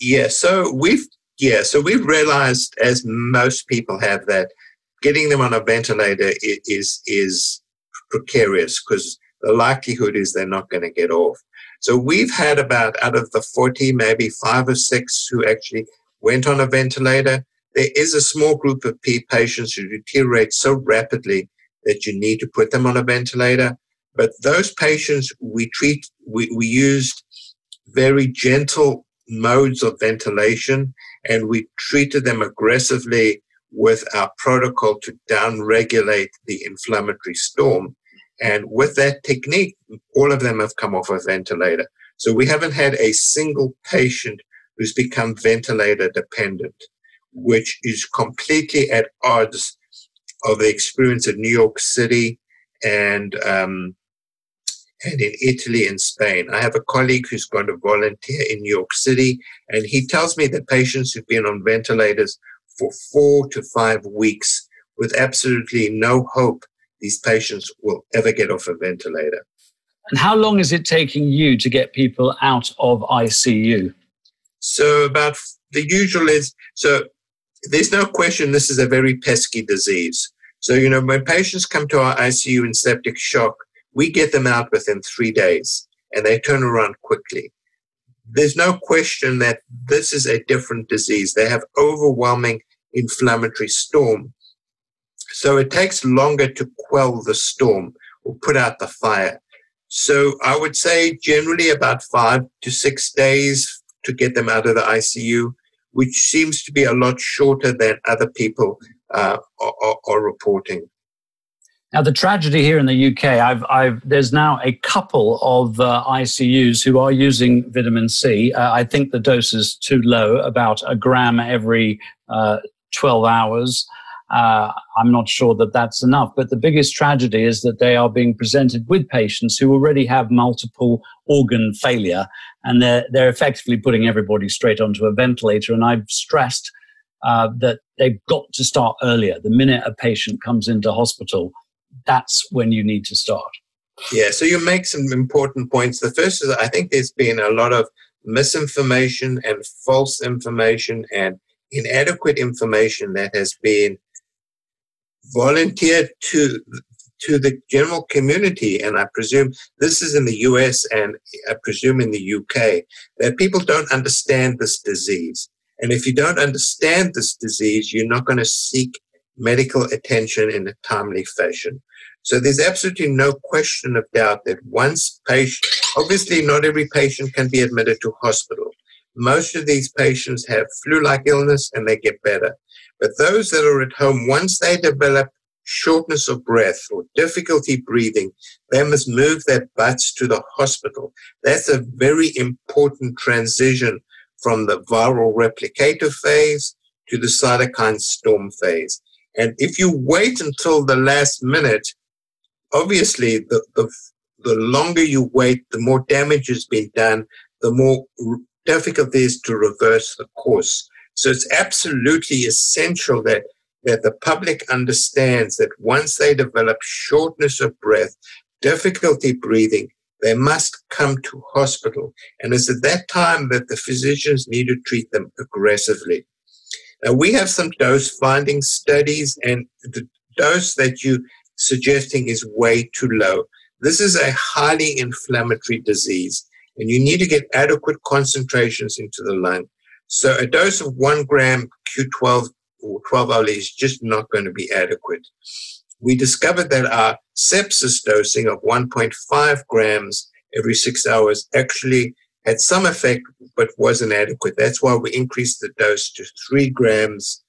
Yeah, so we've yeah, so we've realized, as most people have, that getting them on a ventilator is is precarious because the likelihood is they're not going to get off. So we've had about out of the 40, maybe five or six who actually went on a ventilator. There is a small group of P patients who deteriorate so rapidly that you need to put them on a ventilator. But those patients we treat, we, we used very gentle modes of ventilation and we treated them aggressively with our protocol to downregulate the inflammatory storm. And with that technique, all of them have come off a ventilator. So we haven't had a single patient who's become ventilator dependent, which is completely at odds of the experience in New York City and um, and in Italy and Spain. I have a colleague who's going to volunteer in New York City, and he tells me that patients who've been on ventilators for four to five weeks with absolutely no hope these patients will ever get off a ventilator. And how long is it taking you to get people out of ICU? So, about the usual is so there's no question this is a very pesky disease. So, you know, when patients come to our ICU in septic shock, we get them out within three days and they turn around quickly. There's no question that this is a different disease. They have overwhelming inflammatory storm. So it takes longer to quell the storm or put out the fire. So I would say generally about five to six days to get them out of the ICU, which seems to be a lot shorter than other people uh, are, are, reporting. Now, the tragedy here in the UK, I've, I've, there's now a couple of uh, ICUs who are using vitamin C. Uh, I think the dose is too low, about a gram every uh, 12 hours. Uh, I'm not sure that that's enough. But the biggest tragedy is that they are being presented with patients who already have multiple organ failure, and they're they're effectively putting everybody straight onto a ventilator. And I've stressed uh, that they've got to start earlier. The minute a patient comes into hospital, that's when you need to start. Yeah, so you make some important points. The first is I think there's been a lot of misinformation and false information and inadequate information that has been volunteered to to the general community, and I presume this is in the US and I presume in the UK, that people don't understand this disease. And if you don't understand this disease, you're not going to seek medical attention in a timely fashion. So there's absolutely no question of doubt that once patient, obviously not every patient can be admitted to hospital. Most of these patients have flu-like illness and they get better. But those that are at home, once they develop shortness of breath or difficulty breathing, they must move their butts to the hospital. That's a very important transition from the viral replicator phase to the cytokine storm phase. And if you wait until the last minute, obviously the, the, the longer you wait, the more damage has been done, the more difficult it is to reverse the course. So it's absolutely essential that that the public understands that once they develop shortness of breath, difficulty breathing, they must come to hospital. And it's at that time that the physicians need to treat them aggressively. Now, we have some dose finding studies, and the dose that you suggesting is way too low. This is a highly inflammatory disease, and you need to get adequate concentrations into the lung. So a dose of one gram Q12 or 12 hourly is just not going to be adequate. We discovered that our sepsis dosing of 1.5 grams every six hours actually had some effect, but wasn't adequate. That's why we increased the dose to three grams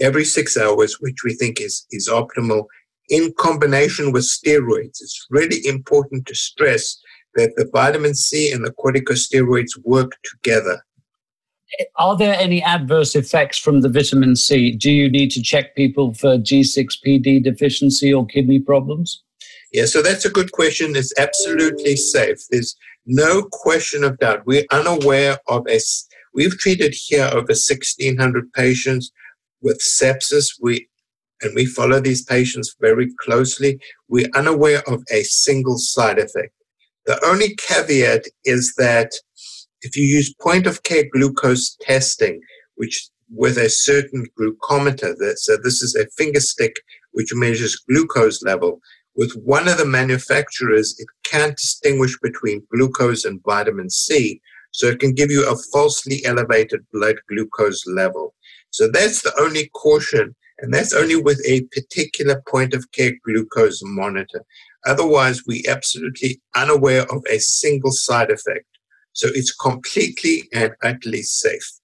every six hours, which we think is, is optimal in combination with steroids. It's really important to stress that the vitamin C and the corticosteroids work together. Are there any adverse effects from the vitamin C? Do you need to check people for G6PD deficiency or kidney problems? Yeah, so that's a good question. It's absolutely safe. There's no question of doubt. We're unaware of a. We've treated here over 1,600 patients with sepsis. We and we follow these patients very closely. We're unaware of a single side effect. The only caveat is that if you use point of care glucose testing, which with a certain glucometer, that, so this is a finger stick which measures glucose level, with one of the manufacturers, it can't distinguish between glucose and vitamin C. So it can give you a falsely elevated blood glucose level. So that's the only caution, and that's only with a particular point of care glucose monitor. Otherwise, we're absolutely unaware of a single side effect. So it's completely and utterly safe.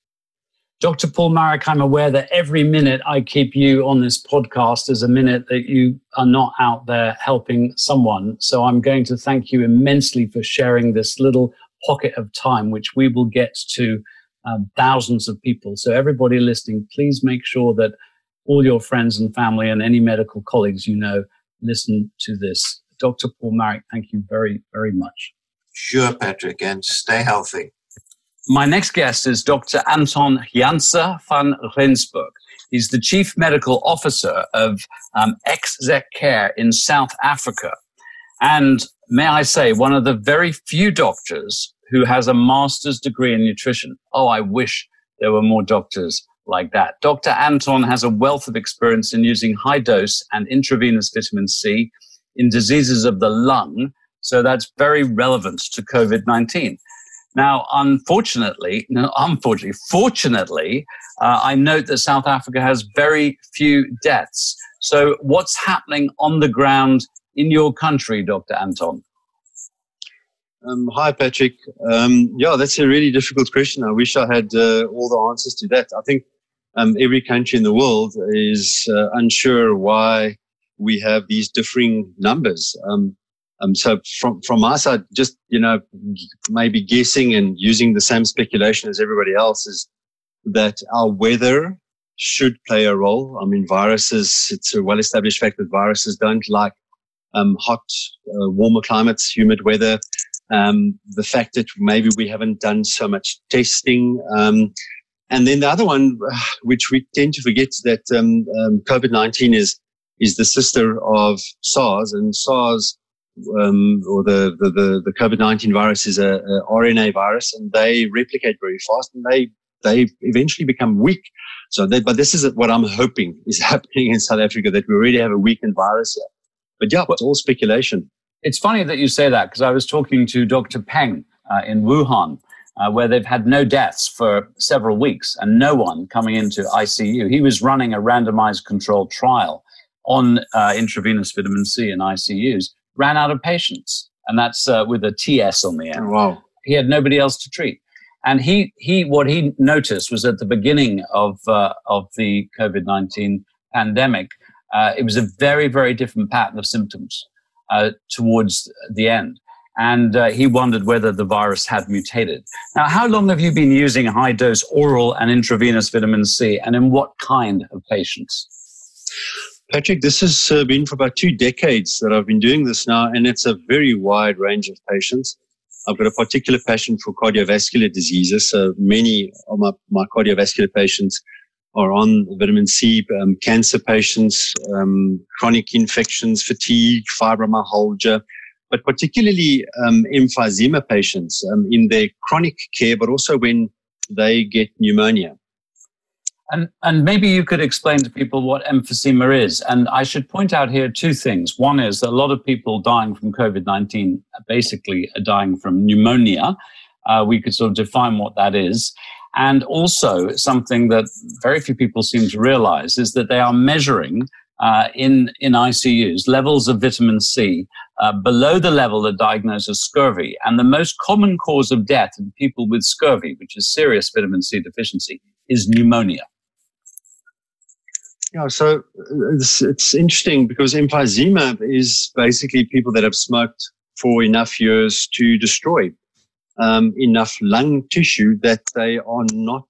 Dr. Paul Marik, I'm aware that every minute I keep you on this podcast is a minute that you are not out there helping someone. So I'm going to thank you immensely for sharing this little pocket of time, which we will get to um, thousands of people. So everybody listening, please make sure that all your friends and family and any medical colleagues you know listen to this. Dr. Paul Marik, thank you very, very much. Sure, Patrick, and stay healthy. My next guest is Dr. Anton Janse van Rensburg. He's the Chief Medical Officer of um, Care in South Africa. And may I say, one of the very few doctors who has a master's degree in nutrition. Oh, I wish there were more doctors like that. Dr. Anton has a wealth of experience in using high dose and intravenous vitamin C in diseases of the lung. So that's very relevant to COVID 19. Now, unfortunately, no, unfortunately, fortunately, uh, I note that South Africa has very few deaths. So, what's happening on the ground in your country, Dr. Anton? Um, hi, Patrick. Um, yeah, that's a really difficult question. I wish I had uh, all the answers to that. I think um, every country in the world is uh, unsure why we have these differing numbers. Um, um, so from, from my side, just, you know, maybe guessing and using the same speculation as everybody else is that our weather should play a role. I mean, viruses, it's a well established fact that viruses don't like um, hot, uh, warmer climates, humid weather. Um, the fact that maybe we haven't done so much testing. Um, and then the other one, which we tend to forget, that um, um, COVID-19 is is the sister of SARS, and SARS um, or the, the, the, the COVID-19 virus is a, a, RNA virus and they replicate very fast and they, they eventually become weak. So they, but this is what I'm hoping is [LAUGHS] happening in South Africa that we already have a weakened virus here. But yeah, it's all speculation. It's funny that you say that because I was talking to Dr. Peng uh, in Wuhan, uh, where they've had no deaths for several weeks and no one coming into ICU. He was running a randomized controlled trial on uh, intravenous vitamin C in ICUs ran out of patients, and that's uh, with a TS on the end. Oh, wow. He had nobody else to treat. And he, he, what he noticed was at the beginning of, uh, of the COVID 19 pandemic, uh, it was a very, very different pattern of symptoms uh, towards the end. And uh, he wondered whether the virus had mutated. Now, how long have you been using high dose oral and intravenous vitamin C, and in what kind of patients? Patrick, this has uh, been for about two decades that I've been doing this now, and it's a very wide range of patients. I've got a particular passion for cardiovascular diseases. So many of my, my cardiovascular patients are on vitamin C, um, cancer patients, um, chronic infections, fatigue, fibromyalgia, but particularly um, emphysema patients um, in their chronic care, but also when they get pneumonia. And, and maybe you could explain to people what emphysema is. And I should point out here two things. One is that a lot of people dying from COVID 19 basically are dying from pneumonia. Uh, we could sort of define what that is. And also, something that very few people seem to realize is that they are measuring uh, in, in ICUs levels of vitamin C uh, below the level that diagnoses scurvy. And the most common cause of death in people with scurvy, which is serious vitamin C deficiency, is pneumonia. Yeah, so uh, it's, it's interesting because emphysema is basically people that have smoked for enough years to destroy um, enough lung tissue that they are not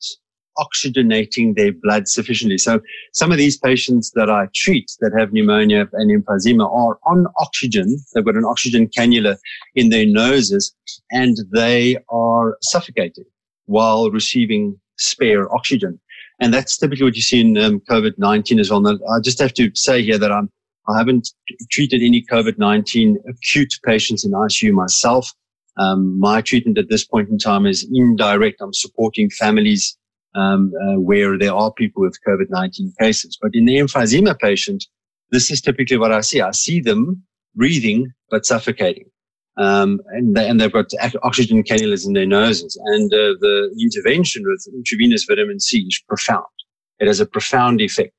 oxygenating their blood sufficiently. So some of these patients that I treat that have pneumonia and emphysema are on oxygen. They've got an oxygen cannula in their noses and they are suffocating while receiving spare oxygen. And that's typically what you see in um, COVID-19 as well. I just have to say here that I'm, I haven't treated any COVID-19 acute patients in ICU myself. Um, my treatment at this point in time is indirect. I'm supporting families um, uh, where there are people with COVID-19 cases. But in the emphysema patient, this is typically what I see. I see them breathing but suffocating. Um, and, they, and they've got oxygen cannulas in their noses. And uh, the intervention with intravenous vitamin C is profound. It has a profound effect.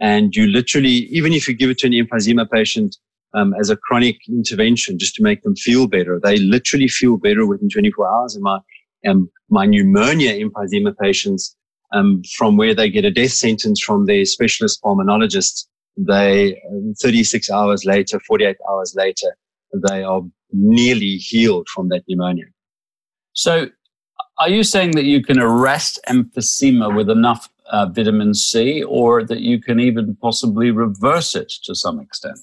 And you literally, even if you give it to an emphysema patient um, as a chronic intervention just to make them feel better. They literally feel better within 24 hours. And my, um, my pneumonia emphysema patients, um, from where they get a death sentence from their specialist pulmonologist, they, um, 36 hours later, 48 hours later, they are nearly healed from that pneumonia. So are you saying that you can arrest emphysema with enough uh, vitamin C or that you can even possibly reverse it to some extent?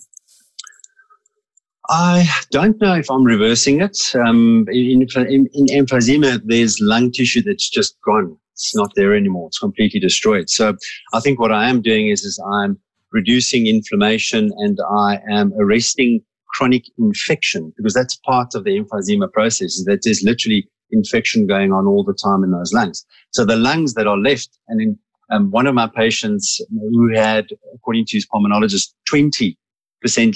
I don't know if I'm reversing it. Um, in, in, in, emphysema, there's lung tissue that's just gone. It's not there anymore. It's completely destroyed. So I think what I am doing is, is I'm reducing inflammation and I am arresting chronic infection because that's part of the emphysema process is that there's literally infection going on all the time in those lungs. So the lungs that are left and in um, one of my patients who had, according to his pulmonologist, 20%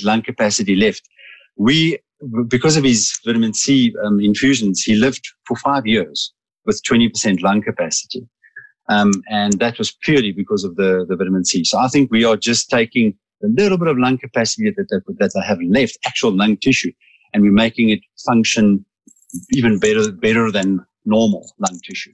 lung capacity left we, because of his vitamin C um, infusions, he lived for five years with 20% lung capacity. Um, and that was purely because of the, the vitamin C. So I think we are just taking a little bit of lung capacity that, that, that they have left, actual lung tissue, and we're making it function even better, better than normal lung tissue.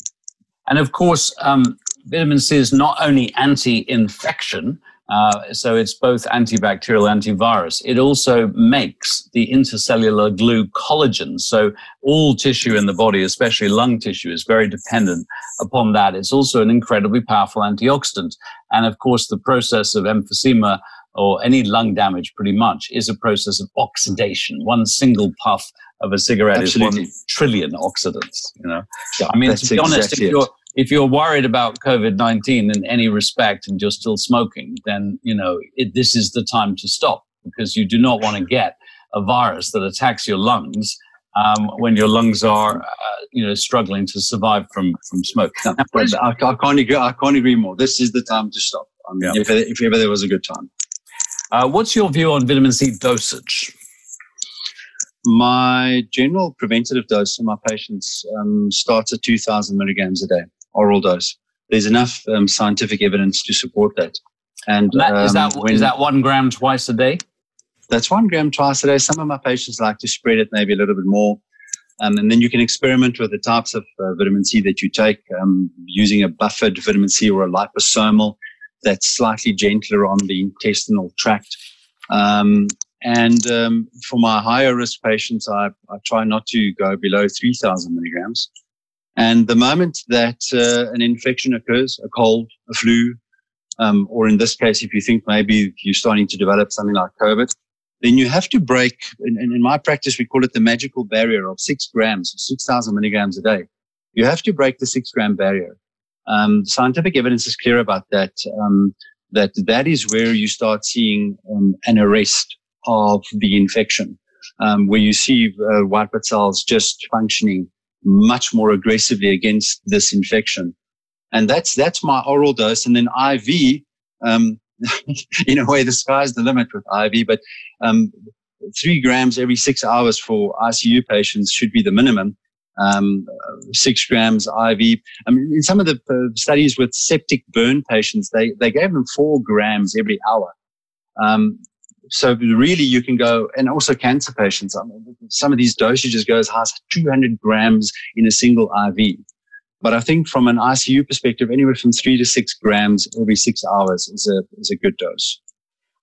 And of course, um, vitamin C is not only anti-infection, uh, so it's both antibacterial, antivirus. It also makes the intercellular glue collagen. So all tissue in the body, especially lung tissue, is very dependent upon that. It's also an incredibly powerful antioxidant. And of course, the process of emphysema or any lung damage pretty much is a process of oxidation. One single puff of a cigarette Absolutely. is one trillion oxidants, you know? Yeah, I mean, to be honest, if you're, if you're worried about COVID 19 in any respect and you're still smoking, then, you know, it, this is the time to stop because you do not want to get a virus that attacks your lungs um, when your lungs are, uh, you know, struggling to survive from, from smoke. No, I, I, can't agree, I can't agree more. This is the time to stop. I mean, yeah. if, if ever there was a good time. Uh, what's your view on vitamin C dosage? My general preventative dose for my patients um, starts at 2,000 milligrams a day oral dose. There's enough um, scientific evidence to support that. And, and that, um, is, that, when, is that one gram twice a day? That's one gram twice a day. Some of my patients like to spread it maybe a little bit more. Um, and then you can experiment with the types of uh, vitamin C that you take um, using a buffered vitamin C or a liposomal that's slightly gentler on the intestinal tract. Um, and um, for my higher risk patients, I, I, try not to go below 3,000 milligrams. And the moment that uh, an infection occurs, a cold, a flu, um, or in this case, if you think maybe you're starting to develop something like COVID, then you have to break. In, in my practice, we call it the magical barrier of six grams, 6,000 milligrams a day. You have to break the six gram barrier. Um, scientific evidence is clear about that. Um, that that is where you start seeing um, an arrest of the infection, um, where you see uh, white blood cells just functioning much more aggressively against this infection. and that's that's my oral dose. And then IV, um, [LAUGHS] in a way, the sky's the limit with IV, but um, three grams every six hours for ICU patients should be the minimum. Um, six grams IV. I mean, in some of the uh, studies with septic burn patients, they, they gave them four grams every hour. Um, so really you can go, and also cancer patients, I mean, some of these dosages go as high as 200 grams in a single IV. But I think from an ICU perspective, anywhere from three to six grams every six hours is a, is a good dose.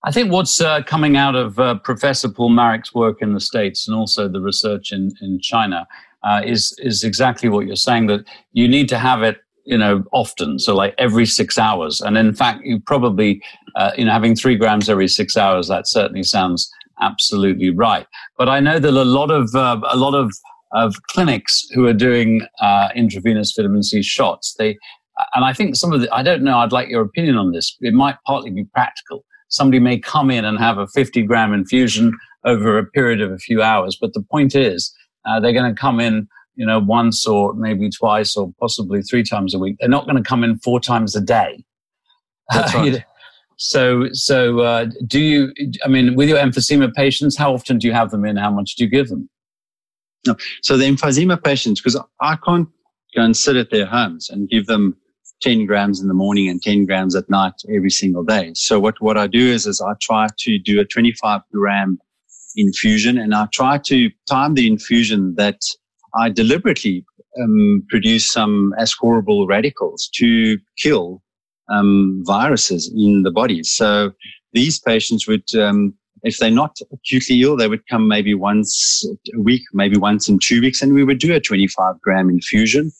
I think what's uh, coming out of uh, Professor Paul Marik's work in the States and also the research in, in China uh, is, is exactly what you're saying that you need to have it, you know, often. So like every six hours. And in fact, you probably, uh, you know, having three grams every six hours, that certainly sounds absolutely right. But I know that a lot of, uh, a lot of, of clinics who are doing uh, intravenous vitamin C shots, they, and I think some of the, I don't know, I'd like your opinion on this. It might partly be practical somebody may come in and have a 50 gram infusion over a period of a few hours. But the point is, uh, they're going to come in, you know, once or maybe twice or possibly three times a week. They're not going to come in four times a day. That's [LAUGHS] right. so, so uh, do you? I mean, with your emphysema patients, how often do you have them in? How much do you give them? No. So the emphysema patients, because I can't go and sit at their homes and give them 10 grams in the morning and 10 grams at night every single day. So what, what I do is, is I try to do a 25 gram infusion and I try to time the infusion that I deliberately um, produce some ascorbyl radicals to kill um, viruses in the body. So these patients would, um, if they're not acutely ill, they would come maybe once a week, maybe once in two weeks, and we would do a 25 gram infusion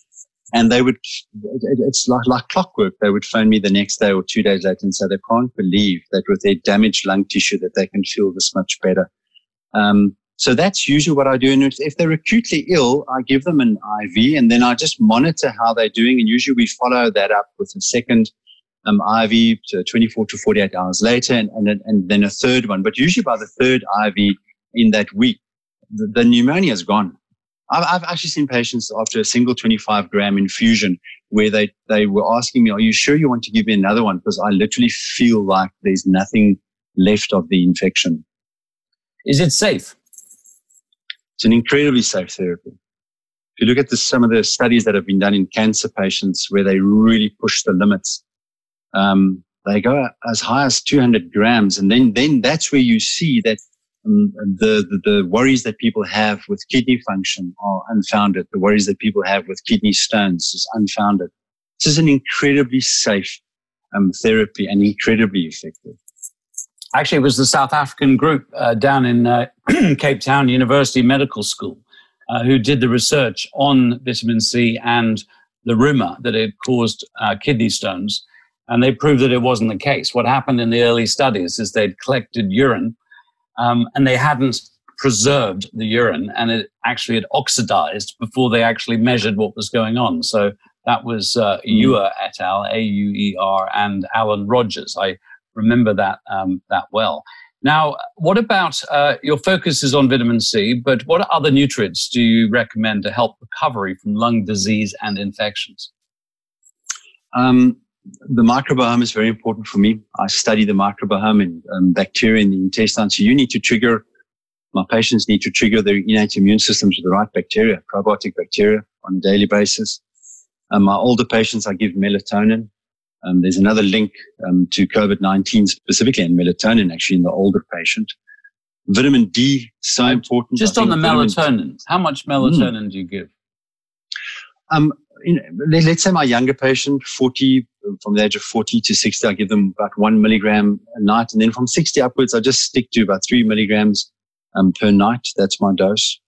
and they would, it's like, like clockwork. They would phone me the next day or two days later and say they can't believe that with their damaged lung tissue that they can feel this much better. Um, so that's usually what I do. And if they're acutely ill, I give them an IV and then I just monitor how they're doing. And usually we follow that up with a second um, IV to 24 to 48 hours later and, and, and then a third one. But usually by the third IV in that week, the, the pneumonia is gone. I've, I've actually seen patients after a single 25 gram infusion where they, they were asking me, are you sure you want to give me another one? Because I literally feel like there's nothing left of the infection. Is it safe? It's an incredibly safe therapy. If you look at the, some of the studies that have been done in cancer patients where they really push the limits, um, they go as high as 200 grams. And then, then that's where you see that um, the, the, the worries that people have with kidney function are unfounded. The worries that people have with kidney stones is unfounded. This is an incredibly safe um, therapy and incredibly effective. Actually, it was the South African group uh, down in uh, [CLEARS THROAT] Cape Town University Medical School uh, who did the research on vitamin C and the rumor that it caused uh, kidney stones. And they proved that it wasn't the case. What happened in the early studies is they'd collected urine um, and they hadn't preserved the urine and it actually had oxidized before they actually measured what was going on. So that was uh, hmm. Auer et al., A-U-E-R, and Alan Rogers. I remember that um, that well. Now, what about uh, your focus is on vitamin C, but what other nutrients do you recommend to help recovery from lung disease and infections? Um, the microbiome is very important for me. I study the microbiome and um, bacteria in the intestine. So you need to trigger, my patients need to trigger their innate immune systems with the right bacteria, probiotic bacteria on a daily basis. Um, my older patients, I give melatonin. Um, there's another link um, to COVID-19 specifically and melatonin actually in the older patient. Vitamin D, so important. Just on the melatonin, how much melatonin mm. do you give? Um, in, let's say my younger patient, 40, from the age of 40 to 60, I give them about one milligram a night. And then from 60 upwards, I just stick to about three milligrams um, per night. That's my dose.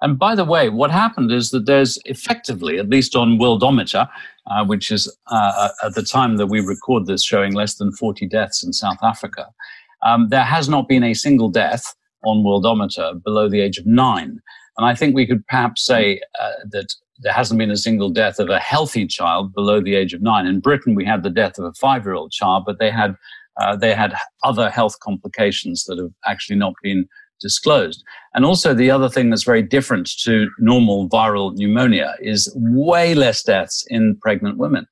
And by the way, what happened is that there's effectively, at least on Worldometer, uh, which is uh, at the time that we record this showing less than 40 deaths in South Africa, um, there has not been a single death on Worldometer below the age of nine. And I think we could perhaps say uh, that there hasn't been a single death of a healthy child below the age of nine. In Britain, we had the death of a five-year-old child, but they had uh, they had other health complications that have actually not been disclosed. And also, the other thing that's very different to normal viral pneumonia is way less deaths in pregnant women.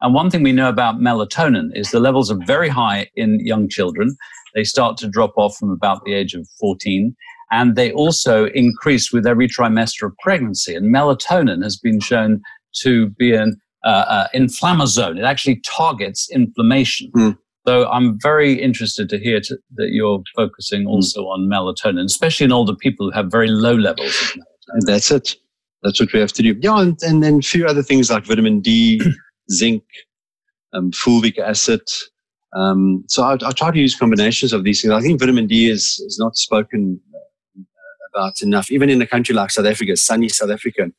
And one thing we know about melatonin is the levels are very high in young children. They start to drop off from about the age of 14. And they also increase with every trimester of pregnancy. And melatonin has been shown to be an uh, uh, inflammasome. It actually targets inflammation. Mm. So I'm very interested to hear to, that you're focusing hmm. also mm. on melatonin, especially in older people who have very low levels of melatonin. That's it. That's what we have to do. Yeah, and, and then a few other things like vitamin D, [CLEARS THROAT] zinc, um, fulvic acid. Um, so I, I, try to use combinations of these things. I think vitamin D is, is not spoken uh, about enough. Even in a country like South Africa, sunny South Africa,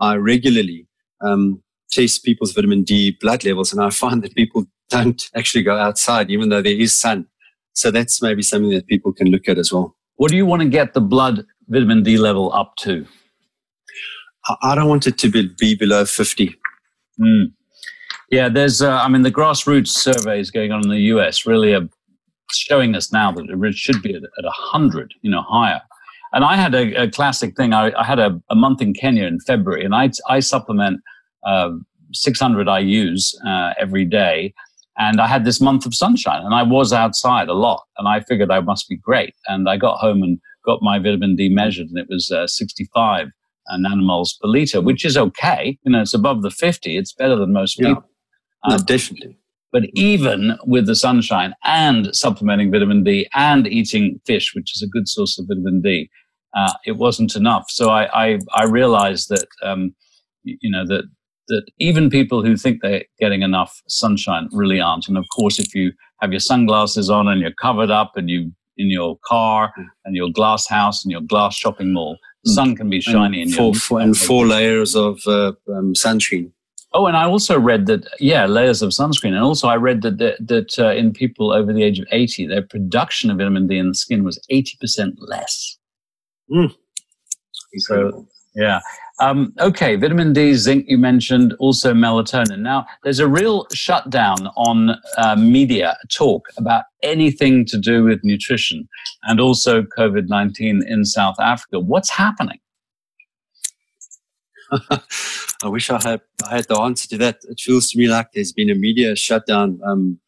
I regularly um, test people's vitamin D blood levels, and I find that people don't actually go outside, even though there is sun. So that's maybe something that people can look at as well. What do you want to get the blood vitamin D level up to? I don't want it to be, be below 50. Mm. Yeah, there's, uh, I mean, the grassroots surveys going on in the US really are showing us now that it should be at, at 100, you know, higher. And I had a, a classic thing. I, I had a, a, month in Kenya in February, and I, I supplement uh, 600 IUs uh, every day. And I had this month of sunshine, and I was outside a lot, and I figured I must be great. And I got home and got my vitamin D measured, and it was uh, 65 nanomoles per liter, which is okay. You know, it's above the 50. It's better than most people. Yeah. No, um, definitely. But even with the sunshine and supplementing vitamin D and eating fish, which is a good source of vitamin D, uh, it wasn't enough. So I, I, I realized that, um, you know, that, that even people who think they're getting enough sunshine really aren't. And of course, if you have your sunglasses on and you're covered up and you in your car mm. and your glass house and your glass shopping mall, sun can be shiny and, four, four, and four layers of uh, um, sunscreen. Oh, and I also read that yeah, layers of sunscreen, and also I read that that, that uh, in people over the age of eighty, their production of vitamin D in the skin was eighty percent less. Mm. So yeah, um, okay, vitamin D, zinc, you mentioned, also melatonin. Now, there's a real shutdown on uh, media talk about anything to do with nutrition and also COVID 19 in South Africa. What's happening? [LAUGHS] I wish I had, I had the answer to that. It feels to me like there's been a media shutdown um,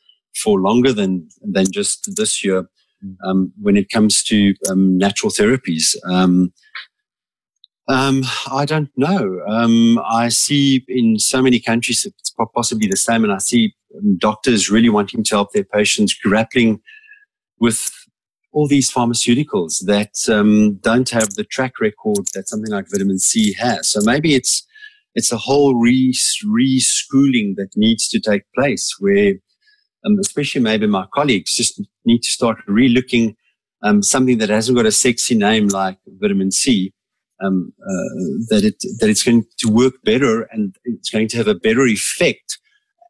for longer than, than just this year mm. um, when it comes to um, natural therapies. Um, I don't know. Um, I see in so many countries it's possibly the same, and I see um, doctors really wanting to help their patients grappling with all these pharmaceuticals that um, don't have the track record that something like vitamin C has. So maybe it's it's a whole re reschooling that needs to take place, where um, especially maybe my colleagues just need to start re-looking um, something that hasn't got a sexy name like vitamin C um, uh, that it that it's going to work better and it's going to have a better effect,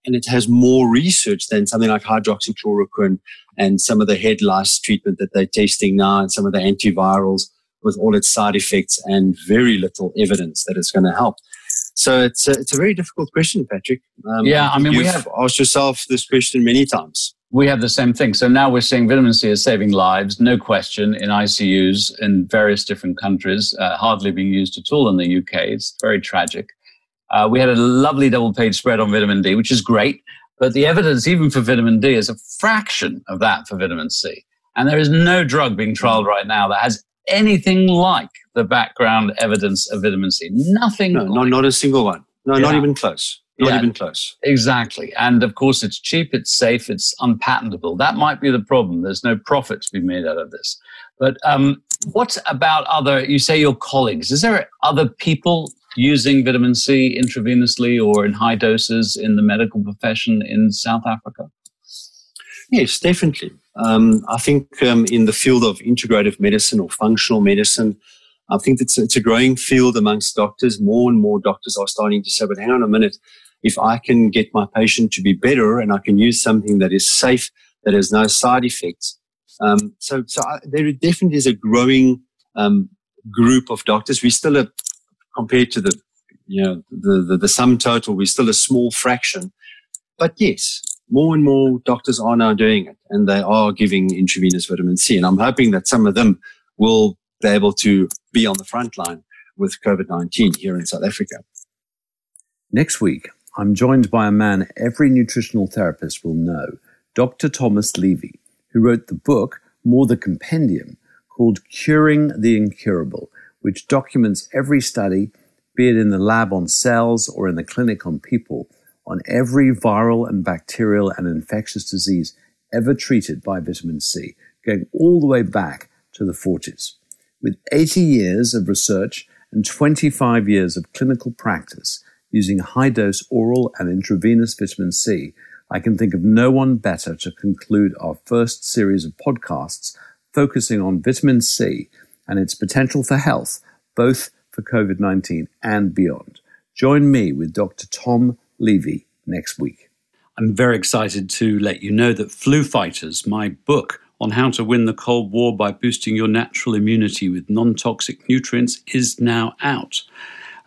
and it has more research than something like hydroxychloroquine and some of the head lice treatment that they're testing now, and some of the antivirals with all its side effects and very little evidence that it's going to help. So it's a, it's a very difficult question, Patrick. Um, yeah, I mean, we have asked yourself this question many times we have the same thing. So now we're seeing vitamin C is saving lives, no question, in ICUs in various different countries, uh, hardly being used at all in the UK. It's very tragic. Uh, we had a lovely double page spread on vitamin D, which is great, but the evidence, even for vitamin D, is a fraction of that for vitamin C. And there is no drug being trialed right now that has anything like the background evidence of vitamin C. Nothing. No, like. not, not a single one. No, yeah. not even close. Not yeah, even close. Exactly. And of course, it's cheap, it's safe, it's unpatentable. That might be the problem. There's no profit to be made out of this. But um, what about other, you say your colleagues? Is there other people using vitamin C intravenously or in high doses in the medical profession in South Africa? Yes, definitely. Um, I think um, in the field of integrative medicine or functional medicine, I think it's, it's a growing field amongst doctors. More and more doctors are starting to say, but hang on a minute, if I can get my patient to be better and I can use something that is safe, that has no side effects. Um, so, so I, there definitely is a growing um, group of doctors. We still are, compared to the, you know, the, the, the sum total, we're still a small fraction. But yes, more and more doctors are now doing it and they are giving intravenous vitamin C. And I'm hoping that some of them will be able to be on the front line with COVID 19 here in South Africa. Next week, I'm joined by a man every nutritional therapist will know, Dr. Thomas Levy, who wrote the book, more the compendium, called Curing the Incurable, which documents every study, be it in the lab on cells or in the clinic on people, on every viral and bacterial and infectious disease ever treated by vitamin C, going all the way back to the 40s. With 80 years of research and 25 years of clinical practice using high dose oral and intravenous vitamin C, I can think of no one better to conclude our first series of podcasts focusing on vitamin C and its potential for health, both for COVID 19 and beyond. Join me with Dr. Tom Levy next week. I'm very excited to let you know that Flu Fighters, my book on how to win the Cold War by boosting your natural immunity with non toxic nutrients, is now out,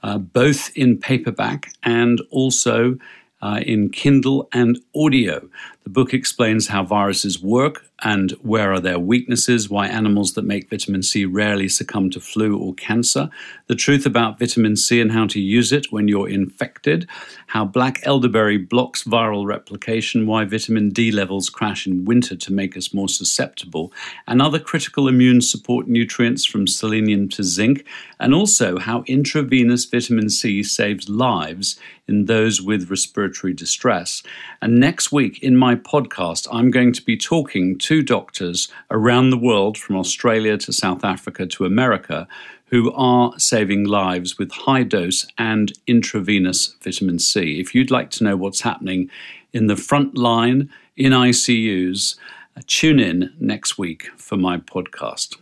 uh, both in paperback and also uh, in Kindle and audio. The book explains how viruses work and where are their weaknesses, why animals that make vitamin C rarely succumb to flu or cancer, the truth about vitamin C and how to use it when you're infected, how black elderberry blocks viral replication, why vitamin D levels crash in winter to make us more susceptible, and other critical immune support nutrients from selenium to zinc, and also how intravenous vitamin C saves lives in those with respiratory distress. And next week in my podcast, I'm going to be talking to doctors around the world, from Australia to South Africa to America, who are saving lives with high dose and intravenous vitamin C. If you'd like to know what's happening in the front line in ICUs, tune in next week for my podcast.